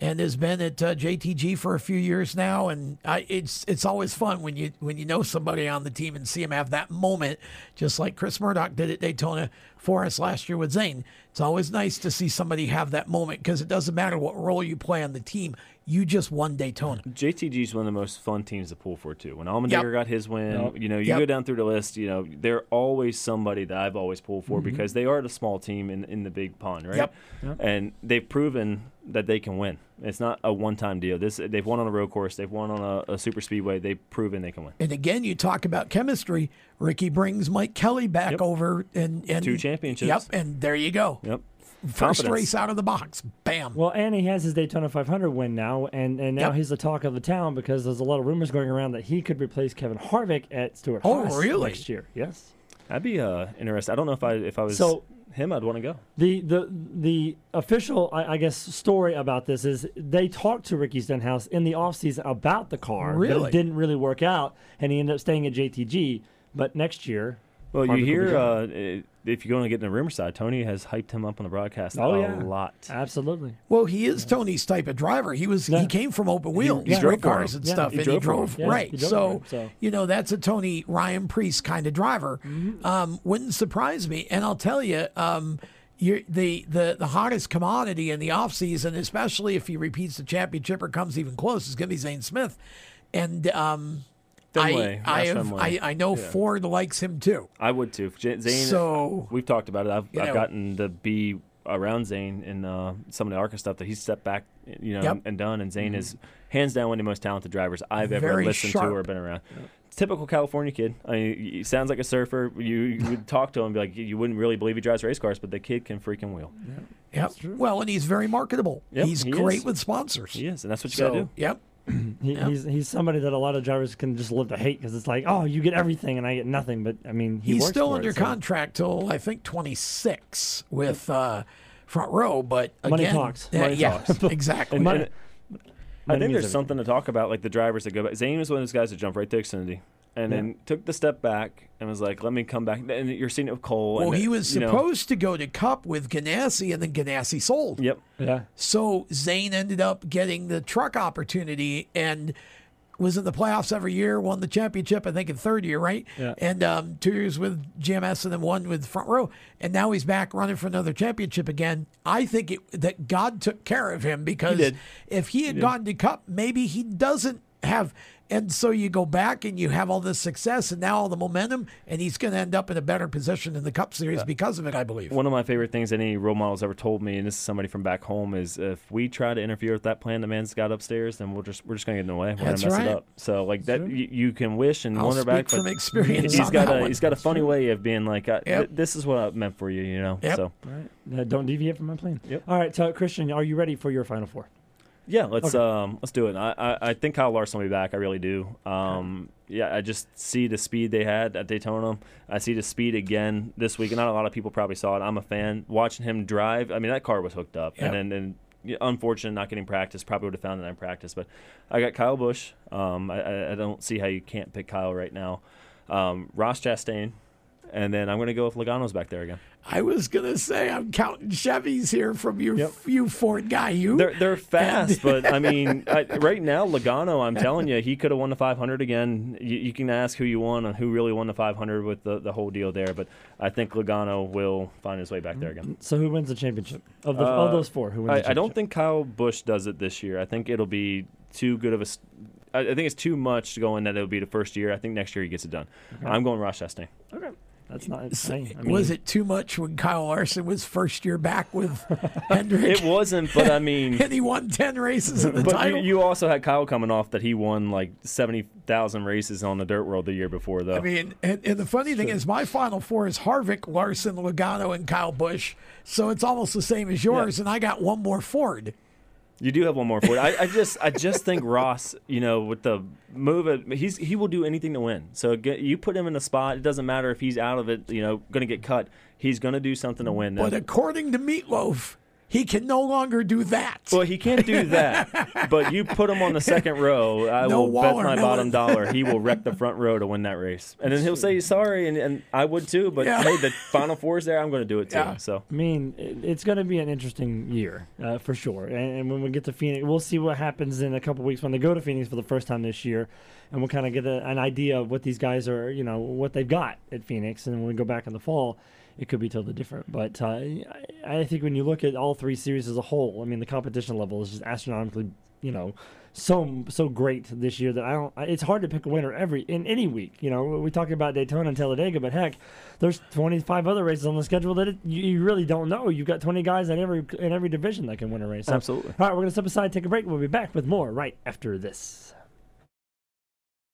S3: and has been at uh, JTG for a few years now. And I, it's it's always fun when you when you know somebody on the team and see them have that moment, just like Chris Murdoch did at Daytona for us last year with Zane. It's always nice to see somebody have that moment because it doesn't matter what role you play on the team, you just won Daytona.
S4: JTG is one of the most fun teams to pull for too. When Allmendinger
S3: Yep.
S4: got his win,
S3: Yep.
S4: you know, you
S3: Yep.
S4: go down through the list. You know, they're always somebody that I've always pulled for
S3: Mhm.
S4: because they are the small team in, in the big pond, right?
S3: Yep. Yep.
S4: And they've proven that they can win. It's not a one-time deal. This they've won on a road course. They've won on a, a super speedway. They've proven they can win.
S3: And again, you talk about chemistry. Ricky brings Mike Kelley back over and, and
S4: Two championships.
S3: Yep, and there you go.
S4: Yep.
S3: First
S2: Confidence.
S3: race out of the box, bam.
S2: Well, and he has his Daytona 500 win now, and, and now
S3: Yep.
S2: he's the talk of the town because there's a lot of rumors going around that he could replace Kevin Harvick at Stewart
S3: Oh,
S2: Haas
S3: really?
S2: next year. Yes.
S4: That'd be uh, interesting. I don't know if I if I was
S2: So-
S4: him, I'd want to go.
S2: The the the official, I, I guess, story about this is they talked to Ricky Stenhouse in the offseason about the car. but
S3: Really?
S2: it didn't really work out, and he ended up staying at JTG. But next year,
S4: Well, you hear uh, if you go and get in the rumor side, Tony has hyped him up on the broadcast
S2: oh
S4: a
S2: yeah,
S4: lot.
S2: absolutely.
S3: Well, he is Tony's type of driver. He was he came from open wheels,
S4: he
S3: street
S4: drove
S3: cars and
S4: Yeah,
S3: stuff,
S4: he
S3: and
S4: drove
S3: he drove.
S4: Yeah,
S3: right.
S2: he drove
S3: so,
S2: him, so.
S3: you know that's a Tony Ryan Preece kind of driver.
S2: Mm-hmm.
S3: Um, wouldn't surprise me. And I'll tell you, um, you're, the the the hottest commodity in the off season, especially if he repeats the championship or comes even close, is going to be Zane Smith. And um,
S4: Fenway,
S3: I I,
S4: Ross
S3: have,
S4: Fenway.
S3: I I know
S4: Yeah.
S3: Ford likes him too.
S4: I would too. J- Zane.
S3: So-
S4: we've talked about it. I've, I've
S3: know.
S4: gotten to be around Zane in uh, some of the ARCA stuff that he's stepped back, you know,
S3: Yep.
S4: and done. And Zane
S3: Mhm.
S4: is hands down one of the most talented drivers I've ever
S3: Very
S4: listened to or been around. Typical California kid. I mean, he sounds like a surfer. You, you would talk to him, and be like, you wouldn't really believe he drives race cars, but the kid can freaking wheel.
S3: Yep. Well, and he's very marketable.
S4: Yep,
S3: he's
S4: he
S3: great
S4: is.
S3: with sponsors.
S4: He is, and that's what you
S3: so,
S4: gotta do.
S3: Yep.
S2: He,
S3: Yeah.
S2: He's he's somebody that a lot of drivers can just live to hate because it's like, oh, you get everything and I get nothing. But I mean, he
S3: he's
S2: works
S3: still
S2: for
S3: under
S2: it, so-
S3: contract till I think 26 with uh, front row. But
S2: Money
S3: again,
S2: talks.
S3: Yeah,
S2: Money
S3: yeah,
S2: talks.
S3: exactly.
S4: And, and I think there's something to talk about, like the drivers that go back. Zane is one of those guys that jump right to Xfinity and
S2: Yeah.
S4: then took the step back and was like, "Let me come back." And you're seeing it with Cole.
S3: Well,
S4: and
S3: he was
S4: you know-
S3: supposed to go to Cup with Ganassi, and then Ganassi sold.
S4: Yep.
S2: Yeah.
S3: So Zane ended up getting the truck opportunity and was in the playoffs every year, won the championship, I think, in third year, right?
S2: Yeah.
S3: And um, two years with GMS and then one with Front Row. And now he's back running for another championship again. I think it, that God took care of him because
S4: did.
S3: if he had
S4: did.
S3: gone to Cup, maybe he doesn't have. And so you go back and you have all this success and now all the momentum, and he's going to end up in a better position in the Cup Series because of it, I believe.
S4: One of my favorite things any role models ever told me, and this is somebody from back home, is if we try to interfere with that plan the man's got upstairs, then we'll just we're just gonna get in the way. We're
S3: That's
S4: gonna mess
S3: right.
S4: it up. So like that,
S3: Sure.
S4: you, you can wish and
S3: I'll
S4: wonder
S3: speak
S4: back,
S3: from
S4: but
S3: experience
S4: he's
S3: on
S4: got
S3: that
S4: a
S3: one.
S4: he's got a funny way of being like, uh,
S3: Yep.
S4: th- this is what I meant for you, you know.
S3: Yep.
S4: So
S2: Right. Uh, don't deviate from my plan.
S4: Yep.
S2: All right, so Christian, are you ready for your final four?
S4: Yeah, let's
S2: Okay.
S4: um let's do it. I, I I think Kyle Larson will be back. I really do. Um yeah, I just see the speed they had at Daytona. I see the speed again this week. Not a lot of people probably saw it. I'm a fan watching him drive. I mean, that car was hooked up,
S3: Yep.
S4: and then and unfortunate not getting practice. Probably would have found it in practice, but I got Kyle Busch. Um, I- I, I don't see how you can't pick Kyle right now. Um, Ross Chastain, and then I'm going to go with Logano's back there again.
S3: I was gonna say I'm counting Chevys here from you, you Ford guy. You
S4: They're they're fast, but I mean, I, right now Logano, I'm telling you, he could have won the 500 again. You, you can ask who you won and who really won the 500 with the, the whole deal there, but I think Logano will find his way back there again.
S2: So who wins the championship of the of
S4: Uh,
S2: those four? Who wins?
S4: I,
S2: the
S4: I don't think Kyle Busch does it this year. I think it'll be too good of a. s- I, I think it's too much to go in that it'll be the first year. I think next year he gets it done.
S2: Okay.
S4: I'm going Ross Chastain.
S2: Okay, that's not.
S3: So,
S2: insane. I mean,
S3: was it too much when Kyle Larson was first year back with Hendrick?
S4: It wasn't, but I mean,
S3: and he won ten races in the time.
S4: but you,
S3: title.
S4: you also had Kyle coming off that he won like seventy thousand races on the dirt world the year before, though.
S3: I mean, and, and the funny thing is, my final four is Harvick, Larson, Logano, and Kyle Busch. So it's almost the same as yours, and I got one more Ford.
S4: You do have one more for it. I, I just, I just think Ross, you know, with the move, he's he will do anything to win. So get, you put him in a spot. It doesn't matter if he's out of it. You know, going to get cut. He's going to do something to win.
S3: But according to Meatloaf, he can no longer do that.
S4: well, he can't do that. but you put him on the second row. I
S3: No
S4: will bet my
S3: Miller.
S4: bottom dollar he will wreck the front row to win that race. And then he'll say he's sorry, and, and I would too. But
S2: Yeah.
S4: hey, the final four is there. I'm going to do it too.
S2: Yeah.
S4: So
S2: I mean, it's going to be an interesting year uh, for sure. And, and when we get to Phoenix, we'll see what happens in a couple weeks when they go to Phoenix for the first time this year, and we'll kind of get a, an idea of what these guys are, you know, what they've got at Phoenix. And when we go back in the fall, it could be totally different. But uh, I, think when you look at all three series as a whole, I mean, the competition level is just astronomically, you know. So so great this year that I don't. It's hard to pick a winner every in any week. You know, we talk about Daytona and Talladega, but heck, there's 25 other races on the schedule that it, you, you really don't know. You've got 20 guys in every in every division that can win a race. So-
S4: Absolutely.
S2: All right, we're gonna step aside, take a break. We'll be back with more right after this.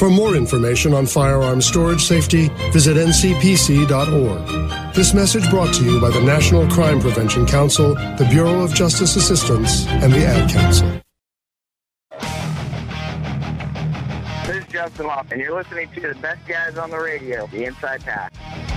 S15: For more information on firearm storage safety, visit ncpc.org. This message brought to you by the National Crime Prevention Council, the Bureau of Justice Assistance, and the Ad Council.
S14: This is Justin and you're listening to the best guys on the radio, the Inside Pass.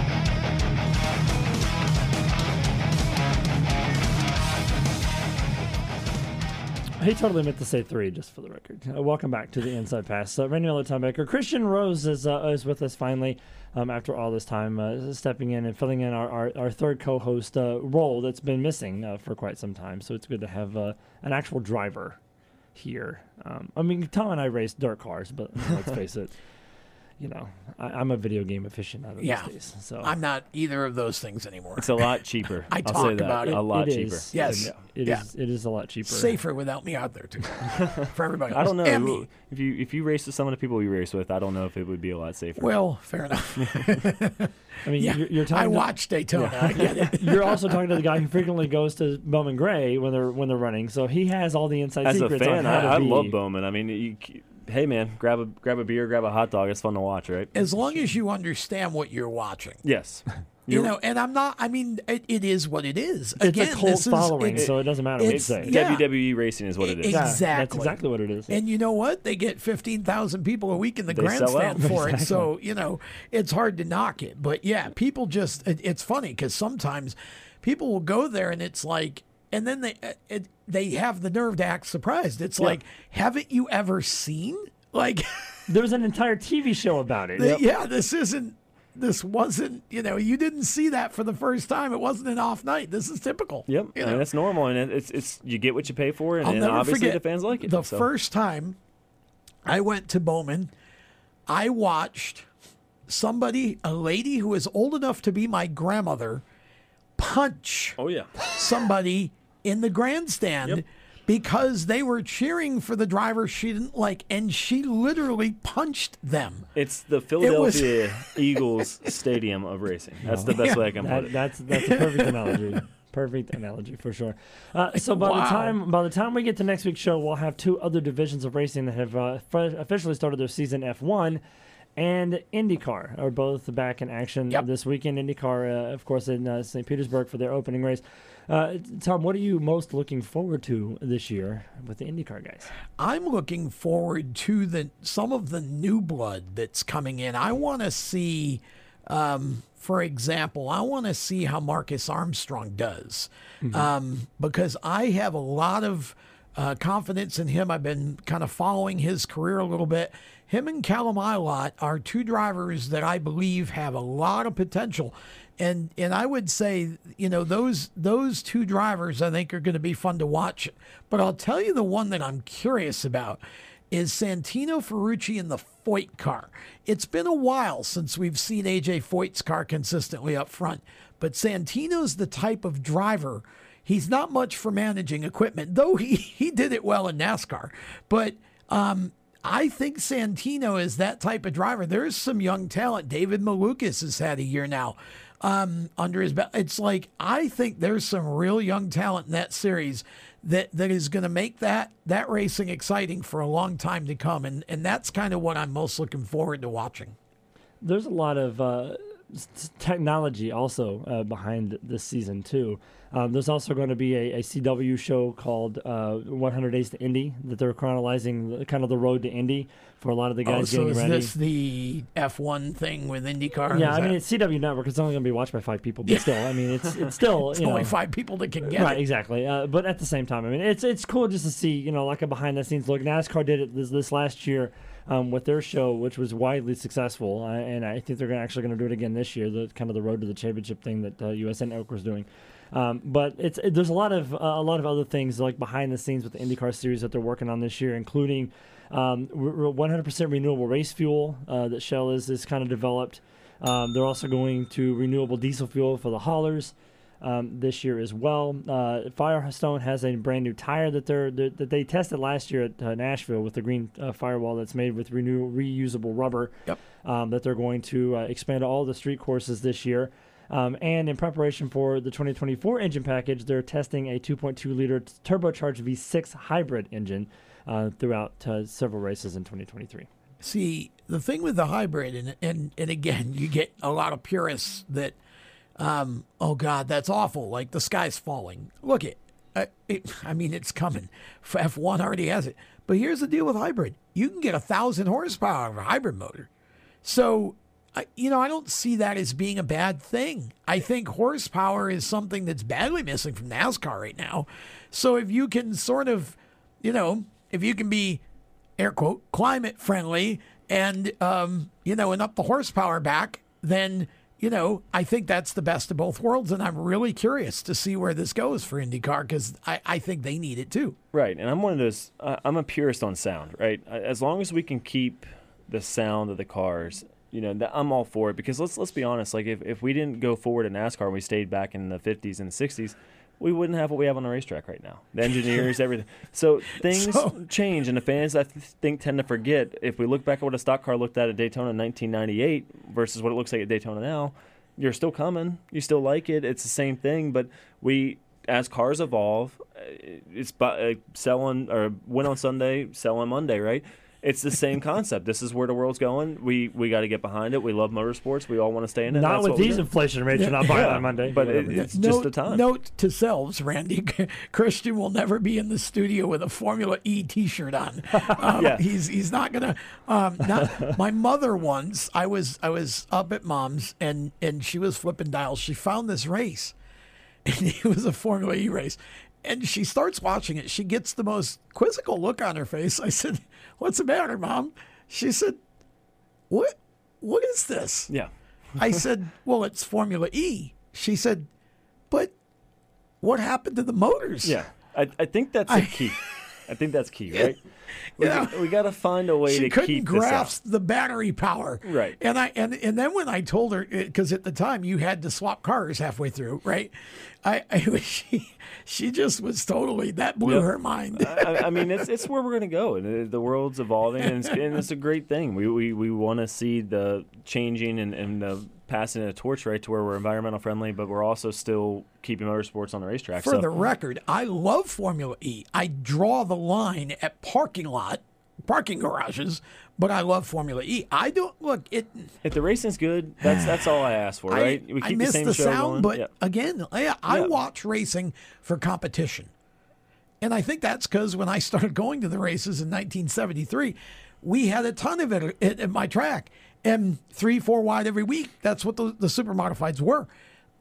S2: He totally meant to say three, just for the record. Uh, welcome back to the Inside Pass. Uh, Randy Miller, Tom Baker. Christian Rose is, uh, is with us finally um, after all this time, uh, stepping in and filling in our, our, our third co host uh, role that's been missing uh, for quite some time. So it's good to have uh, an actual driver here. Um, I mean, Tom and I race dirt cars, but let's face it. You know, I, I'm a video game aficionado
S3: Yeah.
S2: these days. So
S3: I'm not either of those things anymore.
S4: It's a lot cheaper.
S3: I
S4: I'll
S3: talk
S4: say that.
S3: about it.
S4: A lot
S2: It
S4: cheaper.
S2: is.
S3: Yes.
S2: Yeah, it
S3: Yeah.
S2: is- It is a lot cheaper.
S3: Safer without me out there too. For everybody else.
S4: I don't know
S3: And me.
S4: if you if you race with some of the people you race with. I don't know if it would be a lot safer.
S3: Well, fair enough.
S2: I mean,
S3: Yeah,
S2: you're, you're talking.
S3: I
S2: to-
S3: watch Daytona. I get it.
S2: you're also talking to the guy who frequently goes to Bowman Gray when they're when they're running, so he has all the inside
S4: As a
S2: secrets
S4: fan,
S2: on how to
S4: I, I
S2: be.
S4: love Bowman. I mean, you, hey man, grab a grab a beer, grab a hot dog. It's fun to watch, right?
S3: As long as you understand what you're watching.
S4: Yes.
S3: You
S4: You're-
S3: know, and I'm not. I mean, it, it is what it is.
S2: It's a cult
S3: this is,
S2: following, so it doesn't matter what you
S3: it's-
S2: say.
S3: yeah.
S4: WWE racing is what it is.
S2: Yeah, that's
S3: Exactly.
S2: exactly what it is.
S3: And you know what? They get 15,000 people a week in the
S4: They
S3: grandstand
S4: out.
S3: for it. So, you know, it's hard to knock it. But yeah, people just, it, it's funny because sometimes people will go there and it's like, and then they uh, it, they have the nerve to act surprised. It's
S2: Yeah.
S3: like, haven't you ever seen? Like,
S2: There was an entire TV show about it.
S3: the- yeah, this isn't, this wasn't, you know, you didn't see that for the first time. It wasn't an off night. This is typical.
S4: Yep,
S3: You
S4: and
S3: know?
S4: that's normal, and it's it's you get what you pay for, and, and obviously the fans like it.
S3: The
S4: so.
S3: first time I went to Bowman, I watched somebody, a lady who is old enough to be my grandmother, punch
S4: oh yeah,
S3: somebody in the grandstand because they were cheering for the driver she didn't like, and she literally punched them.
S4: it's the
S3: was-
S4: Philadelphia Eagles stadium of racing. That's the best
S3: Yeah.
S4: way I can put it.
S2: that's that's a perfect analogy. Perfect analogy for sure. Uh, so by the time by the time we get to next week's show, we'll have two other divisions of racing that have uh, fr- officially started their season. F1 and IndyCar are both back in action this weekend. IndyCar, uh, of course, in uh, St. Petersburg for their opening race. Uh, Tom, what are you most looking forward to this year with the IndyCar guys?
S3: I'm looking forward to the some of the new blood that's coming in. I want to see, um, for example, I want to see how Marcus Armstrong does, um, because I have a lot of uh, confidence in him. I've been kind of following his career a little bit. Him and Callum Ilott are two drivers that I believe have a lot of potential. And and I would say, you know, those those two drivers I think are going to be fun to watch. But I'll tell you the one that I'm curious about is Santino Ferrucci in the Foyt car. It's been a while since we've seen AJ Foyt's car consistently up front, but Santino's the type of driver. He's not much for managing equipment, though he, he did it well in NASCAR. But um, I think Santino is that type of driver. There's some young talent. David Malukas has had a year now um, under his belt. It's like I think there's some real young talent in that series that that is going to make that that racing exciting for a long time to come, and and that's kind of what I'm most looking forward to watching.
S2: There's a lot of uh, technology also uh, behind this season too. Um, there's also going to be a, a CW show called uh, 100 Days to Indy that they're chronicling the, kind of the road to Indy for a lot of the guys
S3: oh, so
S2: getting
S3: is
S2: ready.
S3: this the F1 thing with IndyCar?
S2: yeah,
S3: Is
S2: I mean
S3: that-
S2: it's CW Network. It's only going to be watched by five people, but still, I mean it's it's still
S3: It's
S2: you
S3: only
S2: know,
S3: five people that can get it.
S2: right,
S3: it.
S2: exactly. Uh, but at the same time, I mean, it's it's cool just to see, you know, like a behind the scenes look. NASCAR did it this, this last year um, with their show, which was widely successful, uh, and I think they're gonna, actually going to do it again this year. The kind of the road to the championship thing that uh, Network was doing. Um, but it's it, there's a lot of uh, a lot of other things like behind the scenes with the IndyCar series that they're working on this year, including um, re- re- 100% renewable race fuel uh, that Shell is is kind of developed. Um, they're also going to renewable diesel fuel for the haulers um, this year as well. Uh, Firestone has a brand new tire that they're that that they tested last year at uh, Nashville with the green uh, firewall that's made with renew reusable rubber.
S3: Yep.
S2: Um, that they're going to uh, expand to all the street courses this year. Um, and in preparation for the 2024 engine package, they're testing a 2.2 liter turbocharged V6 hybrid engine uh, throughout uh, several races in 2023.
S3: See, the thing with the hybrid, and and and again, you get a lot of purists that, um, oh God, that's awful. Like the sky's falling. Look it, uh, it I mean, it's coming. F one already has it. But here's the deal with hybrid: you can get a thousand horsepower of a hybrid motor. So, I, you know, I don't see that as being a bad thing. I think horsepower is something that's badly missing from NASCAR right now. So if you can sort of, you know, if you can be air quote climate friendly and um, you know and up the horsepower back then you know i think that's the best of both worlds and i'm really curious to see where this goes for indycar because I, I think they need it too
S4: Right, and I'm one of those. Uh, I'm a purist on sound. Right, as long as we can keep the sound of the cars, you know, that I'm all for it. Because let's let's be honest. Like if, if we didn't go forward in NASCAR, and we stayed back in the 50s and 60s. We wouldn't have what we have on the racetrack right now. The engineers, everything. So things
S3: So-
S4: change, and the fans, I th- think, tend to forget. If we look back at what a stock car looked at at Daytona in 1998 versus what it looks like at Daytona now, you're still coming. You still like it. It's the same thing. But we, as cars evolve, uh, it's bu- uh, selling or win on Sunday, sell on Monday, right? It's the same concept. This is where the world's going. We we got to get behind it. We love motorsports. We all want to stay in it.
S2: Not
S4: That's
S2: with these inflation rates, you're not buying on Monday.
S4: But it, it's
S3: note,
S4: just the time.
S3: note to selves randy christian will never be in the studio with a formula e t-shirt on um,
S4: Yeah.
S3: he's he's not gonna um, not, my mother once i was i was up at mom's and and she was flipping dials she found this race and it was a Formula E race. And she starts watching it. She gets the most quizzical look on her face. I said, "What's the matter, mom?" She said, "What? What is this?"
S4: Yeah.
S3: I said, "Well, it's Formula E." She said, "But what happened to the motors?"
S4: Yeah, I, I think that's the key. I think that's key, right? We,
S3: Yeah.
S4: we got to find a way
S3: she
S4: to
S3: couldn't
S4: keep
S3: grasp the battery power.
S4: Right.
S3: And I and and then when I told her because at the time you had to swap cars halfway through, right? I, I she she just was totally that blew
S4: Yep.
S3: her mind.
S4: I, I mean, it's it's where we're going to go, and the world's evolving, and it's, and it's a great thing. We we, we want to see the changing and and the passing of the torch right to where we're environmental friendly, but we're also still keeping motorsports on the racetrack.
S3: For
S4: so,
S3: the record, I love Formula E. I draw the line at parking lot, parking garages, but I love Formula E. I don't look it.
S4: if the racing's good, that's that's all I ask for, right?
S3: I,
S4: we
S3: I miss
S4: the same
S3: the
S4: show
S3: sound,
S4: going.
S3: but
S4: Yeah.
S3: again, I, watch racing for competition. And I think that's because when I started going to the races in 1973, we had a ton of it at, at my track. And three, four wide every week. That's what the, the super modifieds were.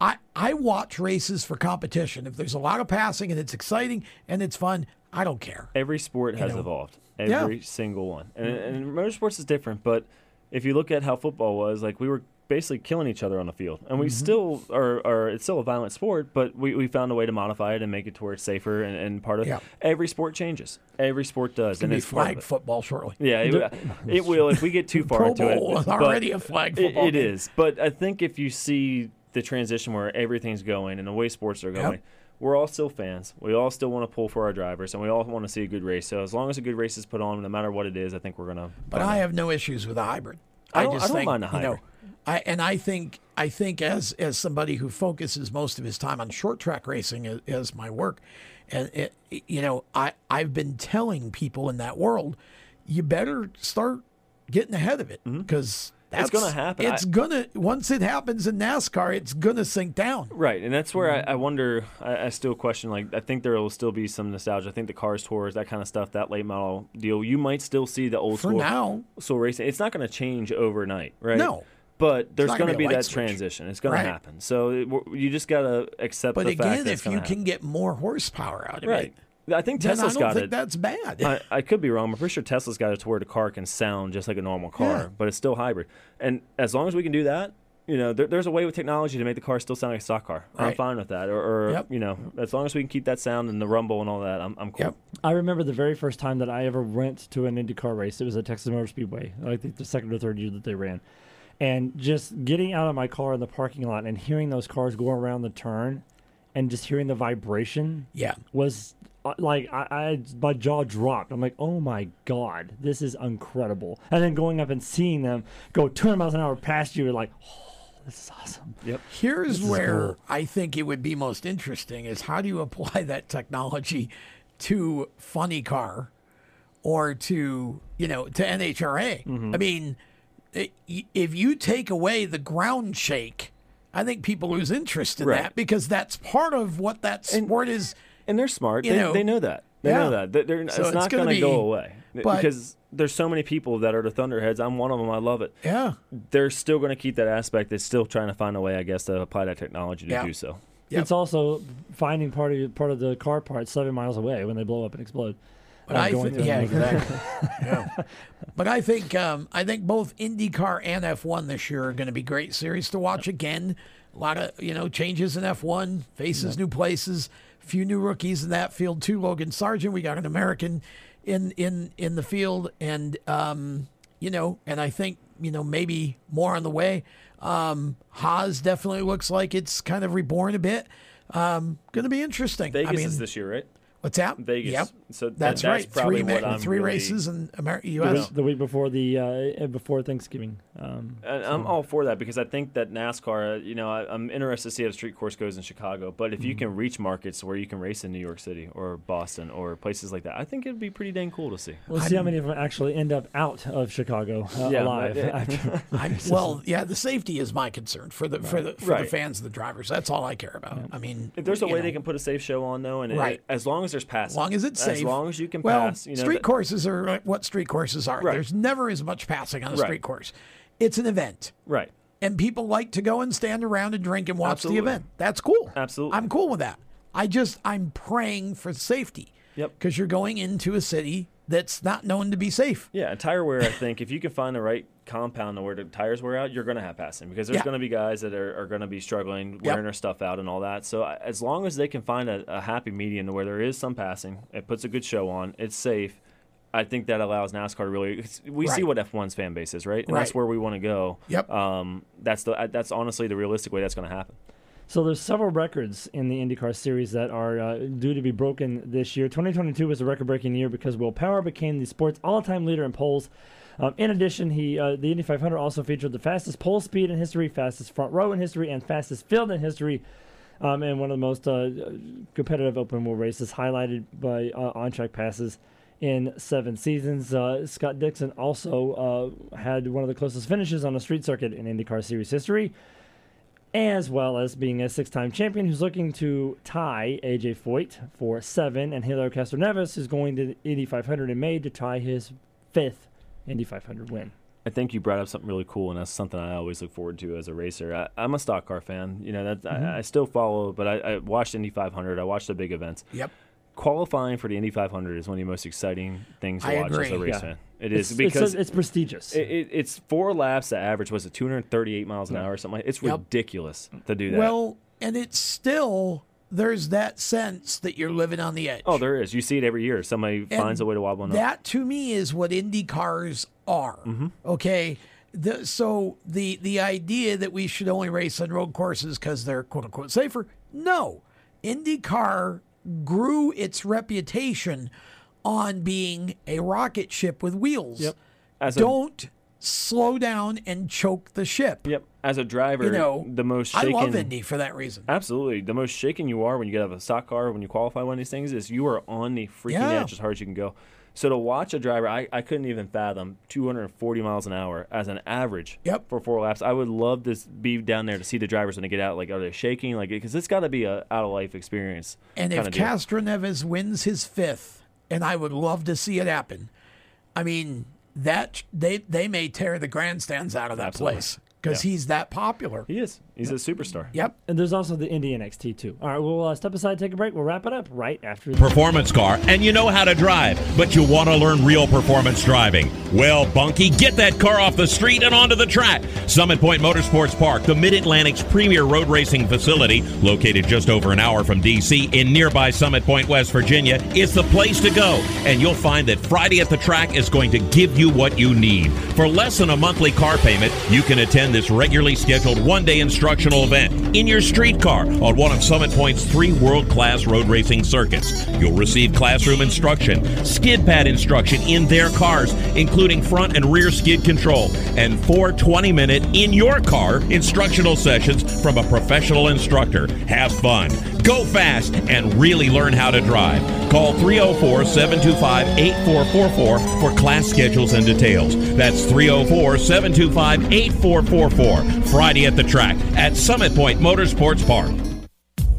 S3: I, I watch races for competition. If there's a lot of passing and it's exciting and it's fun, I don't care.
S4: every sport has
S3: know?
S4: evolved.
S3: Yeah.
S4: Every single one. And, and motorsports is different, but if you look at how football was, like we were basically killing each other on the field. And we
S3: Mm-hmm.
S4: still are, are, it's still a violent sport, but we, we found a way to modify it and make it to where it's safer and, and part of
S3: Yeah.
S4: every sport changes. Every sport does.
S3: It's
S4: and
S3: be
S4: it's
S3: flag
S4: it.
S3: football shortly.
S4: Yeah, it, it will if we get too far
S3: Pro
S4: into
S3: Bowl
S4: it.
S3: already a flag football
S4: it
S3: game.
S4: is. But I think if you see the transition where everything's going and the way sports are going, we're all still fans. We all still want to pull for our drivers, and we all want to see a good race. So as long as a good race is put on, no matter what it is, I think we're gonna.
S3: But I have no issues with a hybrid.
S4: I don't-
S3: just
S4: I don't
S3: think,
S4: mind a
S3: You know,
S4: hybrid.
S3: I and I think I think as as somebody who focuses most of his time on short track racing as, as my work, and it, you know, I I've been telling people in that world, you better start getting ahead of it mm-hmm. because
S4: Mm-hmm. It's gonna happen.
S3: It's gonna once it happens in NASCAR, it's gonna sink down.
S4: Right, and that's where
S3: Mm-hmm.
S4: I, I wonder. I, I still question. Like, I think there will still be some nostalgia. I think the cars tours, that kind of stuff, that late model deal, you might still see the old
S3: For
S4: school
S3: now.
S4: school racing. It's not going to change overnight, right?
S3: No.
S4: but there's going
S3: gonna be
S4: be that
S3: switch.
S4: transition. It's going
S3: Right.
S4: to happen. So it, you just got to accept
S3: But
S4: the fact
S3: again, if you can get more horsepower out of
S4: right.
S3: it,
S4: I think
S3: then I
S4: Tesla's
S3: don't
S4: got
S3: think
S4: it.
S3: that's bad.
S4: I, I could be wrong. I'm pretty sure Tesla's got it to where the car can sound just like a normal car,
S3: Yeah.
S4: but it's still hybrid. And as long as we can do that, you know, there, there's a way with technology to make the car still sound like a stock car. I'm fine with that. Or, or
S2: Yep.
S4: you know, as long as we can keep that sound and the rumble and all that, I'm, I'm cool. Yep.
S2: I remember the very first time that I ever went to an IndyCar race. It was at Texas Motor Speedway. I think the second or third year that they ran. And just getting out of my car in the parking lot and hearing those cars go around the turn and just hearing the vibration
S3: yeah.
S2: was like I, I my jaw dropped. I'm like, "Oh my god, this is incredible." And then going up and seeing them go 200 miles an hour past you, you're like, "Oh, this is awesome."
S4: Yep.
S3: Here's
S2: This is
S3: where
S2: cool.
S3: I think it would be most interesting is how do you apply that technology to funny car or to, you know, to NHRA?
S2: Mm-hmm.
S3: I mean, i- if you take away the ground shake, I think people lose interest in
S4: Right.
S3: that because that's part of what that sport is.
S4: And they're smart.
S3: You
S4: They,
S3: know,
S4: they know that. They
S3: yeah.
S4: know that. They're, they're-
S3: So
S4: it's
S3: it's
S4: not
S3: gonna
S4: go away
S3: but-
S4: because there's so many people that are the Thunderheads. I'm one of them. I love it.
S3: Yeah.
S4: They're still going to keep that aspect. They're still trying to find a way, I guess, to apply that technology to
S2: Yeah.
S4: do so.
S2: It's also finding part of part of the car parts seven miles away when they blow up and explode.
S3: But I
S2: going
S3: think,
S2: through
S3: yeah, exactly. yeah. But I think um, I think both IndyCar and F1 this year are going to be great series to watch again. A lot of you know changes in F1, faces new places, few new rookies in that field too. Logan Sargeant, we got an American in in in the field, and um, you know, and I think you know maybe more on the way. Um, Haas definitely looks like it's kind of reborn a bit. Um, going to be interesting.
S4: Vegas
S3: I mean,
S4: is this year, right?
S3: What's that?
S4: Vegas.
S3: Yep.
S4: So that-
S3: that's,
S4: that's
S3: right.
S4: probably
S3: Three,
S4: what I'm
S3: three
S4: really-
S3: races in America,
S2: the
S3: U.S.
S2: week, the week before the uh, before Thanksgiving. Um,
S4: And I'm all for that because I think that NASCAR, uh, you know, I, I'm interested to see how the street course goes in Chicago. But if you
S2: Mhm.
S4: can reach markets where you can race in New York City or Boston or places like that, I think it'd be pretty dang cool to see.
S2: We'll see how many of them actually end up out of Chicago uh,
S4: Yeah,
S2: alive. after-
S3: I'm, well, yeah, the safety is my concern for the for the for the fans the drivers. That's all I care about. I mean,
S4: If there's a way
S3: know,
S4: they can put a safe show on though, and it-
S3: Right.
S4: as long as there's passing,
S3: as long as it's
S4: as
S3: safe, As
S4: long as you can
S3: well,
S4: pass, you know,
S3: street
S4: that-
S3: courses are uh, what street courses are.
S4: Right.
S3: There's never as much passing on a
S4: Right.
S3: street course. It's an event,
S4: right?
S3: And people like to go and stand around and drink and watch
S4: Absolutely.
S3: the event. That's cool.
S4: Absolutely,
S3: I'm cool with that. I just I'm praying for safety.
S4: Yep.
S3: Because you're going into a city that's not known to be safe.
S4: Yeah, tire wear. I think if you can find the right compound to where the tires wear out, you're going to have passing because there's
S3: Yeah.
S4: going to be guys that are, are going to be struggling
S3: Yep.
S4: wearing their stuff out and all that. So as long as they can find a, a happy medium to where there is some passing, it puts a good show on, it's safe. I think that allows NASCAR to really. it's- We see what F1's fan base is, right? And that's where we want to go.
S3: Yep.
S4: Um, that's the. That's honestly the realistic way that's going to happen.
S2: So there's several records in the IndyCar series that are uh, due to be broken this year. 2022 was a record-breaking year because Will Power became the sport's all-time leader in poles. Um, in addition, he uh, the Indy 500 also featured the fastest pole speed in history, fastest front row in history, and fastest field in history. Um, and one of the most uh, competitive open wheel races, highlighted by uh, on-track passes in seven seasons. Uh, Scott Dixon also uh, had one of the closest finishes on a street circuit in IndyCar Series history as well as being a six-time champion who's looking to tie AJ Foyt for seven, and Helio Castroneves who's going to the Indy 500 in May to tie his fifth Indy 500 win.
S4: I think you brought up something really cool, and that's something I always look forward to as a racer. I, I'm a stock car fan. You know, that
S3: Mhm.
S4: I, I still follow, but I, I watched Indy 500. I watched the big events.
S3: Yep.
S4: Qualifying for the Indy 500 is one of the most exciting things to
S3: I
S4: watch as a
S3: agree.
S4: race
S2: Yeah.
S4: fan. It
S2: It's-
S4: is
S2: it's-
S4: because
S2: it's prestigious.
S4: It, it, it's four laps. The average was it 238 miles an hour or something. Like, it's
S3: Yep.
S4: ridiculous to do that.
S3: Well, and it's still there's that sense that you're living on the edge.
S4: oh, there is. You see it every year. Somebody finds a way to wobble. up.
S3: That to me is what Indy cars are.
S4: Mm-hmm.
S3: Okay. The, so the the idea that we should only race on road courses because they're quote unquote safer, no. IndyCar grew its reputation on being a rocket ship with wheels.
S4: Yep. As
S3: Don't slow down and choke the ship.
S4: Yep. As a driver,
S3: You know,
S4: the most
S3: I love Indy for that reason.
S4: Absolutely. The most shaken you are when you get out of a stock car, when you qualify one of these things, is you are on the freaking
S3: Yeah.
S4: edge as hard as you can go. So to watch a driver, I, I couldn't even fathom 240 miles an hour as an average
S3: Yep.
S4: for four laps. I would love to be down there to see the drivers when they get out. Like, are they shaking? Like, because it's got to be a out of life experience.
S3: And if. Castro Neves wins his fifth, and I would love to see it happen, I mean that they they may tear the grandstands out of that
S4: Absolutely.
S3: place because
S4: Yeah.
S3: he's that popular.
S4: He is. He's a superstar.
S3: Yep.
S2: And there's also the Indy NXT too. All right, we'll uh, step aside, take a break. We'll wrap it up right after. this.
S6: performance car and you know how to drive, but you want to learn real performance driving. Well, Bunky, get that car off the street and onto the track. Summit Point Motorsports Park, the Mid Atlantic's premier road racing facility, located just over an hour from D.C. in nearby Summit Point, West Virginia, is the place to go. And you'll find that Friday at the track is going to give you what you need. For less than a monthly car payment, you can attend this regularly scheduled one day instructional event in your street car on one of Summit Point's three world class road racing circuits. You'll receive classroom instruction, skid pad instruction in their cars, including front and rear skid control, and four 20 minute in your car instructional sessions from a professional instructor. Have fun, go fast, and really learn how to drive. Call 304 725 8444 for class schedules and details. That's 304 725 8444. Friday at the track at Summit Point Motorsports Park.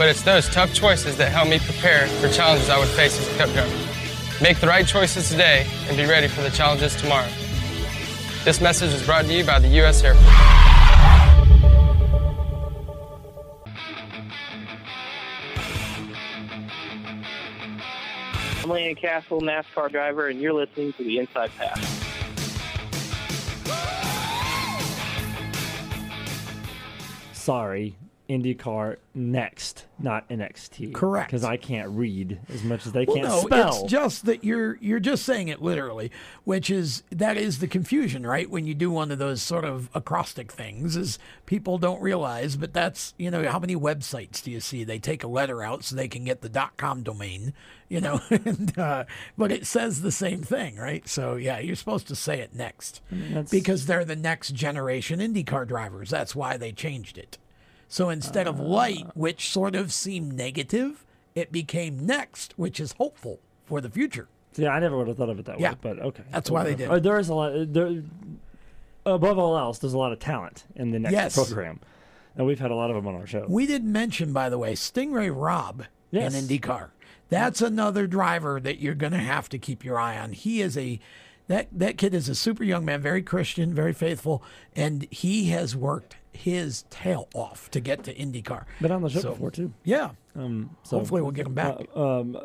S16: But it's those tough choices that help me prepare for challenges I would face as a cup driver. Make the right choices today and be ready for the challenges tomorrow. This message is brought to you by the U.S. Air Force.
S17: I'm Landon Cassill, NASCAR driver, and you're listening to the Inside Pass.
S2: Sorry, IndyCar next, not NXT.
S3: Correct.
S2: Because I can't read as much as they
S3: Well,
S2: can't
S3: no,
S2: spell.
S3: it's just that you're you're just saying it literally, which is that is the confusion, right? When you do one of those sort of acrostic things, is people don't realize, but that's you know how many websites do you see? They take a letter out so they can get the .dot .com domain, you know, and, uh, but it says the same thing, right? So yeah, you're supposed to say it next
S2: that's-
S3: because they're the next generation IndyCar drivers. That's why they changed it. So instead of light, which sort of seemed negative, it became next, which is hopeful for the future.
S2: Yeah, I never would have thought of it that
S3: Yeah.
S2: way, but okay.
S3: That's why they did
S2: Uh,
S3: it.
S2: there is a lot. There, above all else, there's a lot of talent in the next
S3: Yes.
S2: program, and we've had a lot of them on our show.
S3: We didn't mention, by the way, Sting Ray Robb
S2: Yes.
S3: in IndyCar. That's another driver that you're going to have to keep your eye on. He is a That that kid is a super young man, very Christian, very faithful, and he has worked his tail off to get to IndyCar.
S2: Been on the show
S3: So-
S2: before too.
S3: Yeah.
S2: Um, so
S3: Hopefully we'll get him back.
S2: uh, um,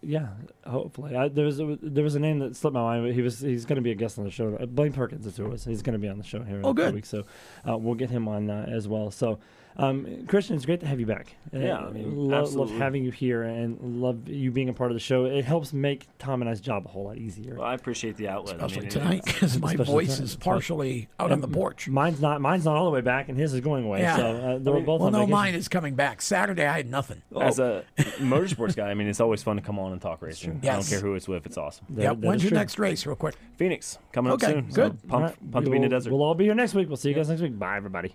S2: yeah, hopefully. I, there was a, there was a name that slipped my mind. But he was he's going to be a guest on the show. Uh, Blaine Perkins is who it was. He's going to be on the show here in
S3: Oh,
S2: a few
S3: good.
S2: weeks. So uh, we'll get him on uh, as well. So. Um, Christian, it's great to have you back.
S4: Yeah,
S2: Uh,
S4: I mean,
S2: lo- love having you here and love you being a part of the show. It helps make Tom and I's job a whole lot easier.
S4: Well, I appreciate the outlet. I
S3: Especially
S4: mean,
S3: tonight, because my voice
S2: tonight.
S3: is partially out on the porch.
S2: Mine's not. Mine's not all the way back, and his is going away.
S3: Yeah.
S2: So uh, they were both
S3: well,
S2: on
S3: no,
S2: vacation.
S3: mine is coming back. Saturday, I had nothing.
S4: As a motorsports guy, I mean, it's always fun to come on and talk racing. I don't care who it's with; it's awesome.
S3: Yep. When's your next race, real quick?
S4: Phoenix coming up
S3: Okay,
S4: soon. so
S3: good.
S4: pumped,
S2: All right.
S4: pumped to be in the desert.
S2: We'll all be here next week. We'll see you guys next week. Bye, everybody.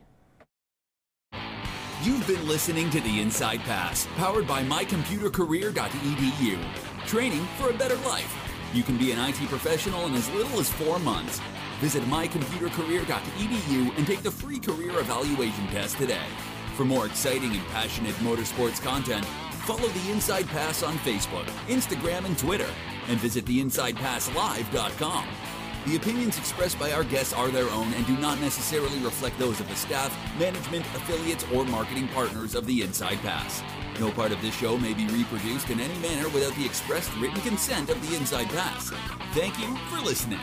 S18: You've been listening to The Inside Pass, powered by mycomputercareer.edu. Training for a better life. You can be an IT professional in as little as four months. Visit mycomputercareer.edu and take the free career evaluation test today. For more exciting and passionate motorsports content, follow The Inside Pass on Facebook, Instagram, and Twitter, and visit theinsidepasslive.com. The opinions expressed by our guests are their own and do not necessarily reflect those of the staff, management, affiliates, or marketing partners of the Inside Pass. No part of this show may be reproduced in any manner without the expressed written consent of the Inside Pass. Thank you for listening.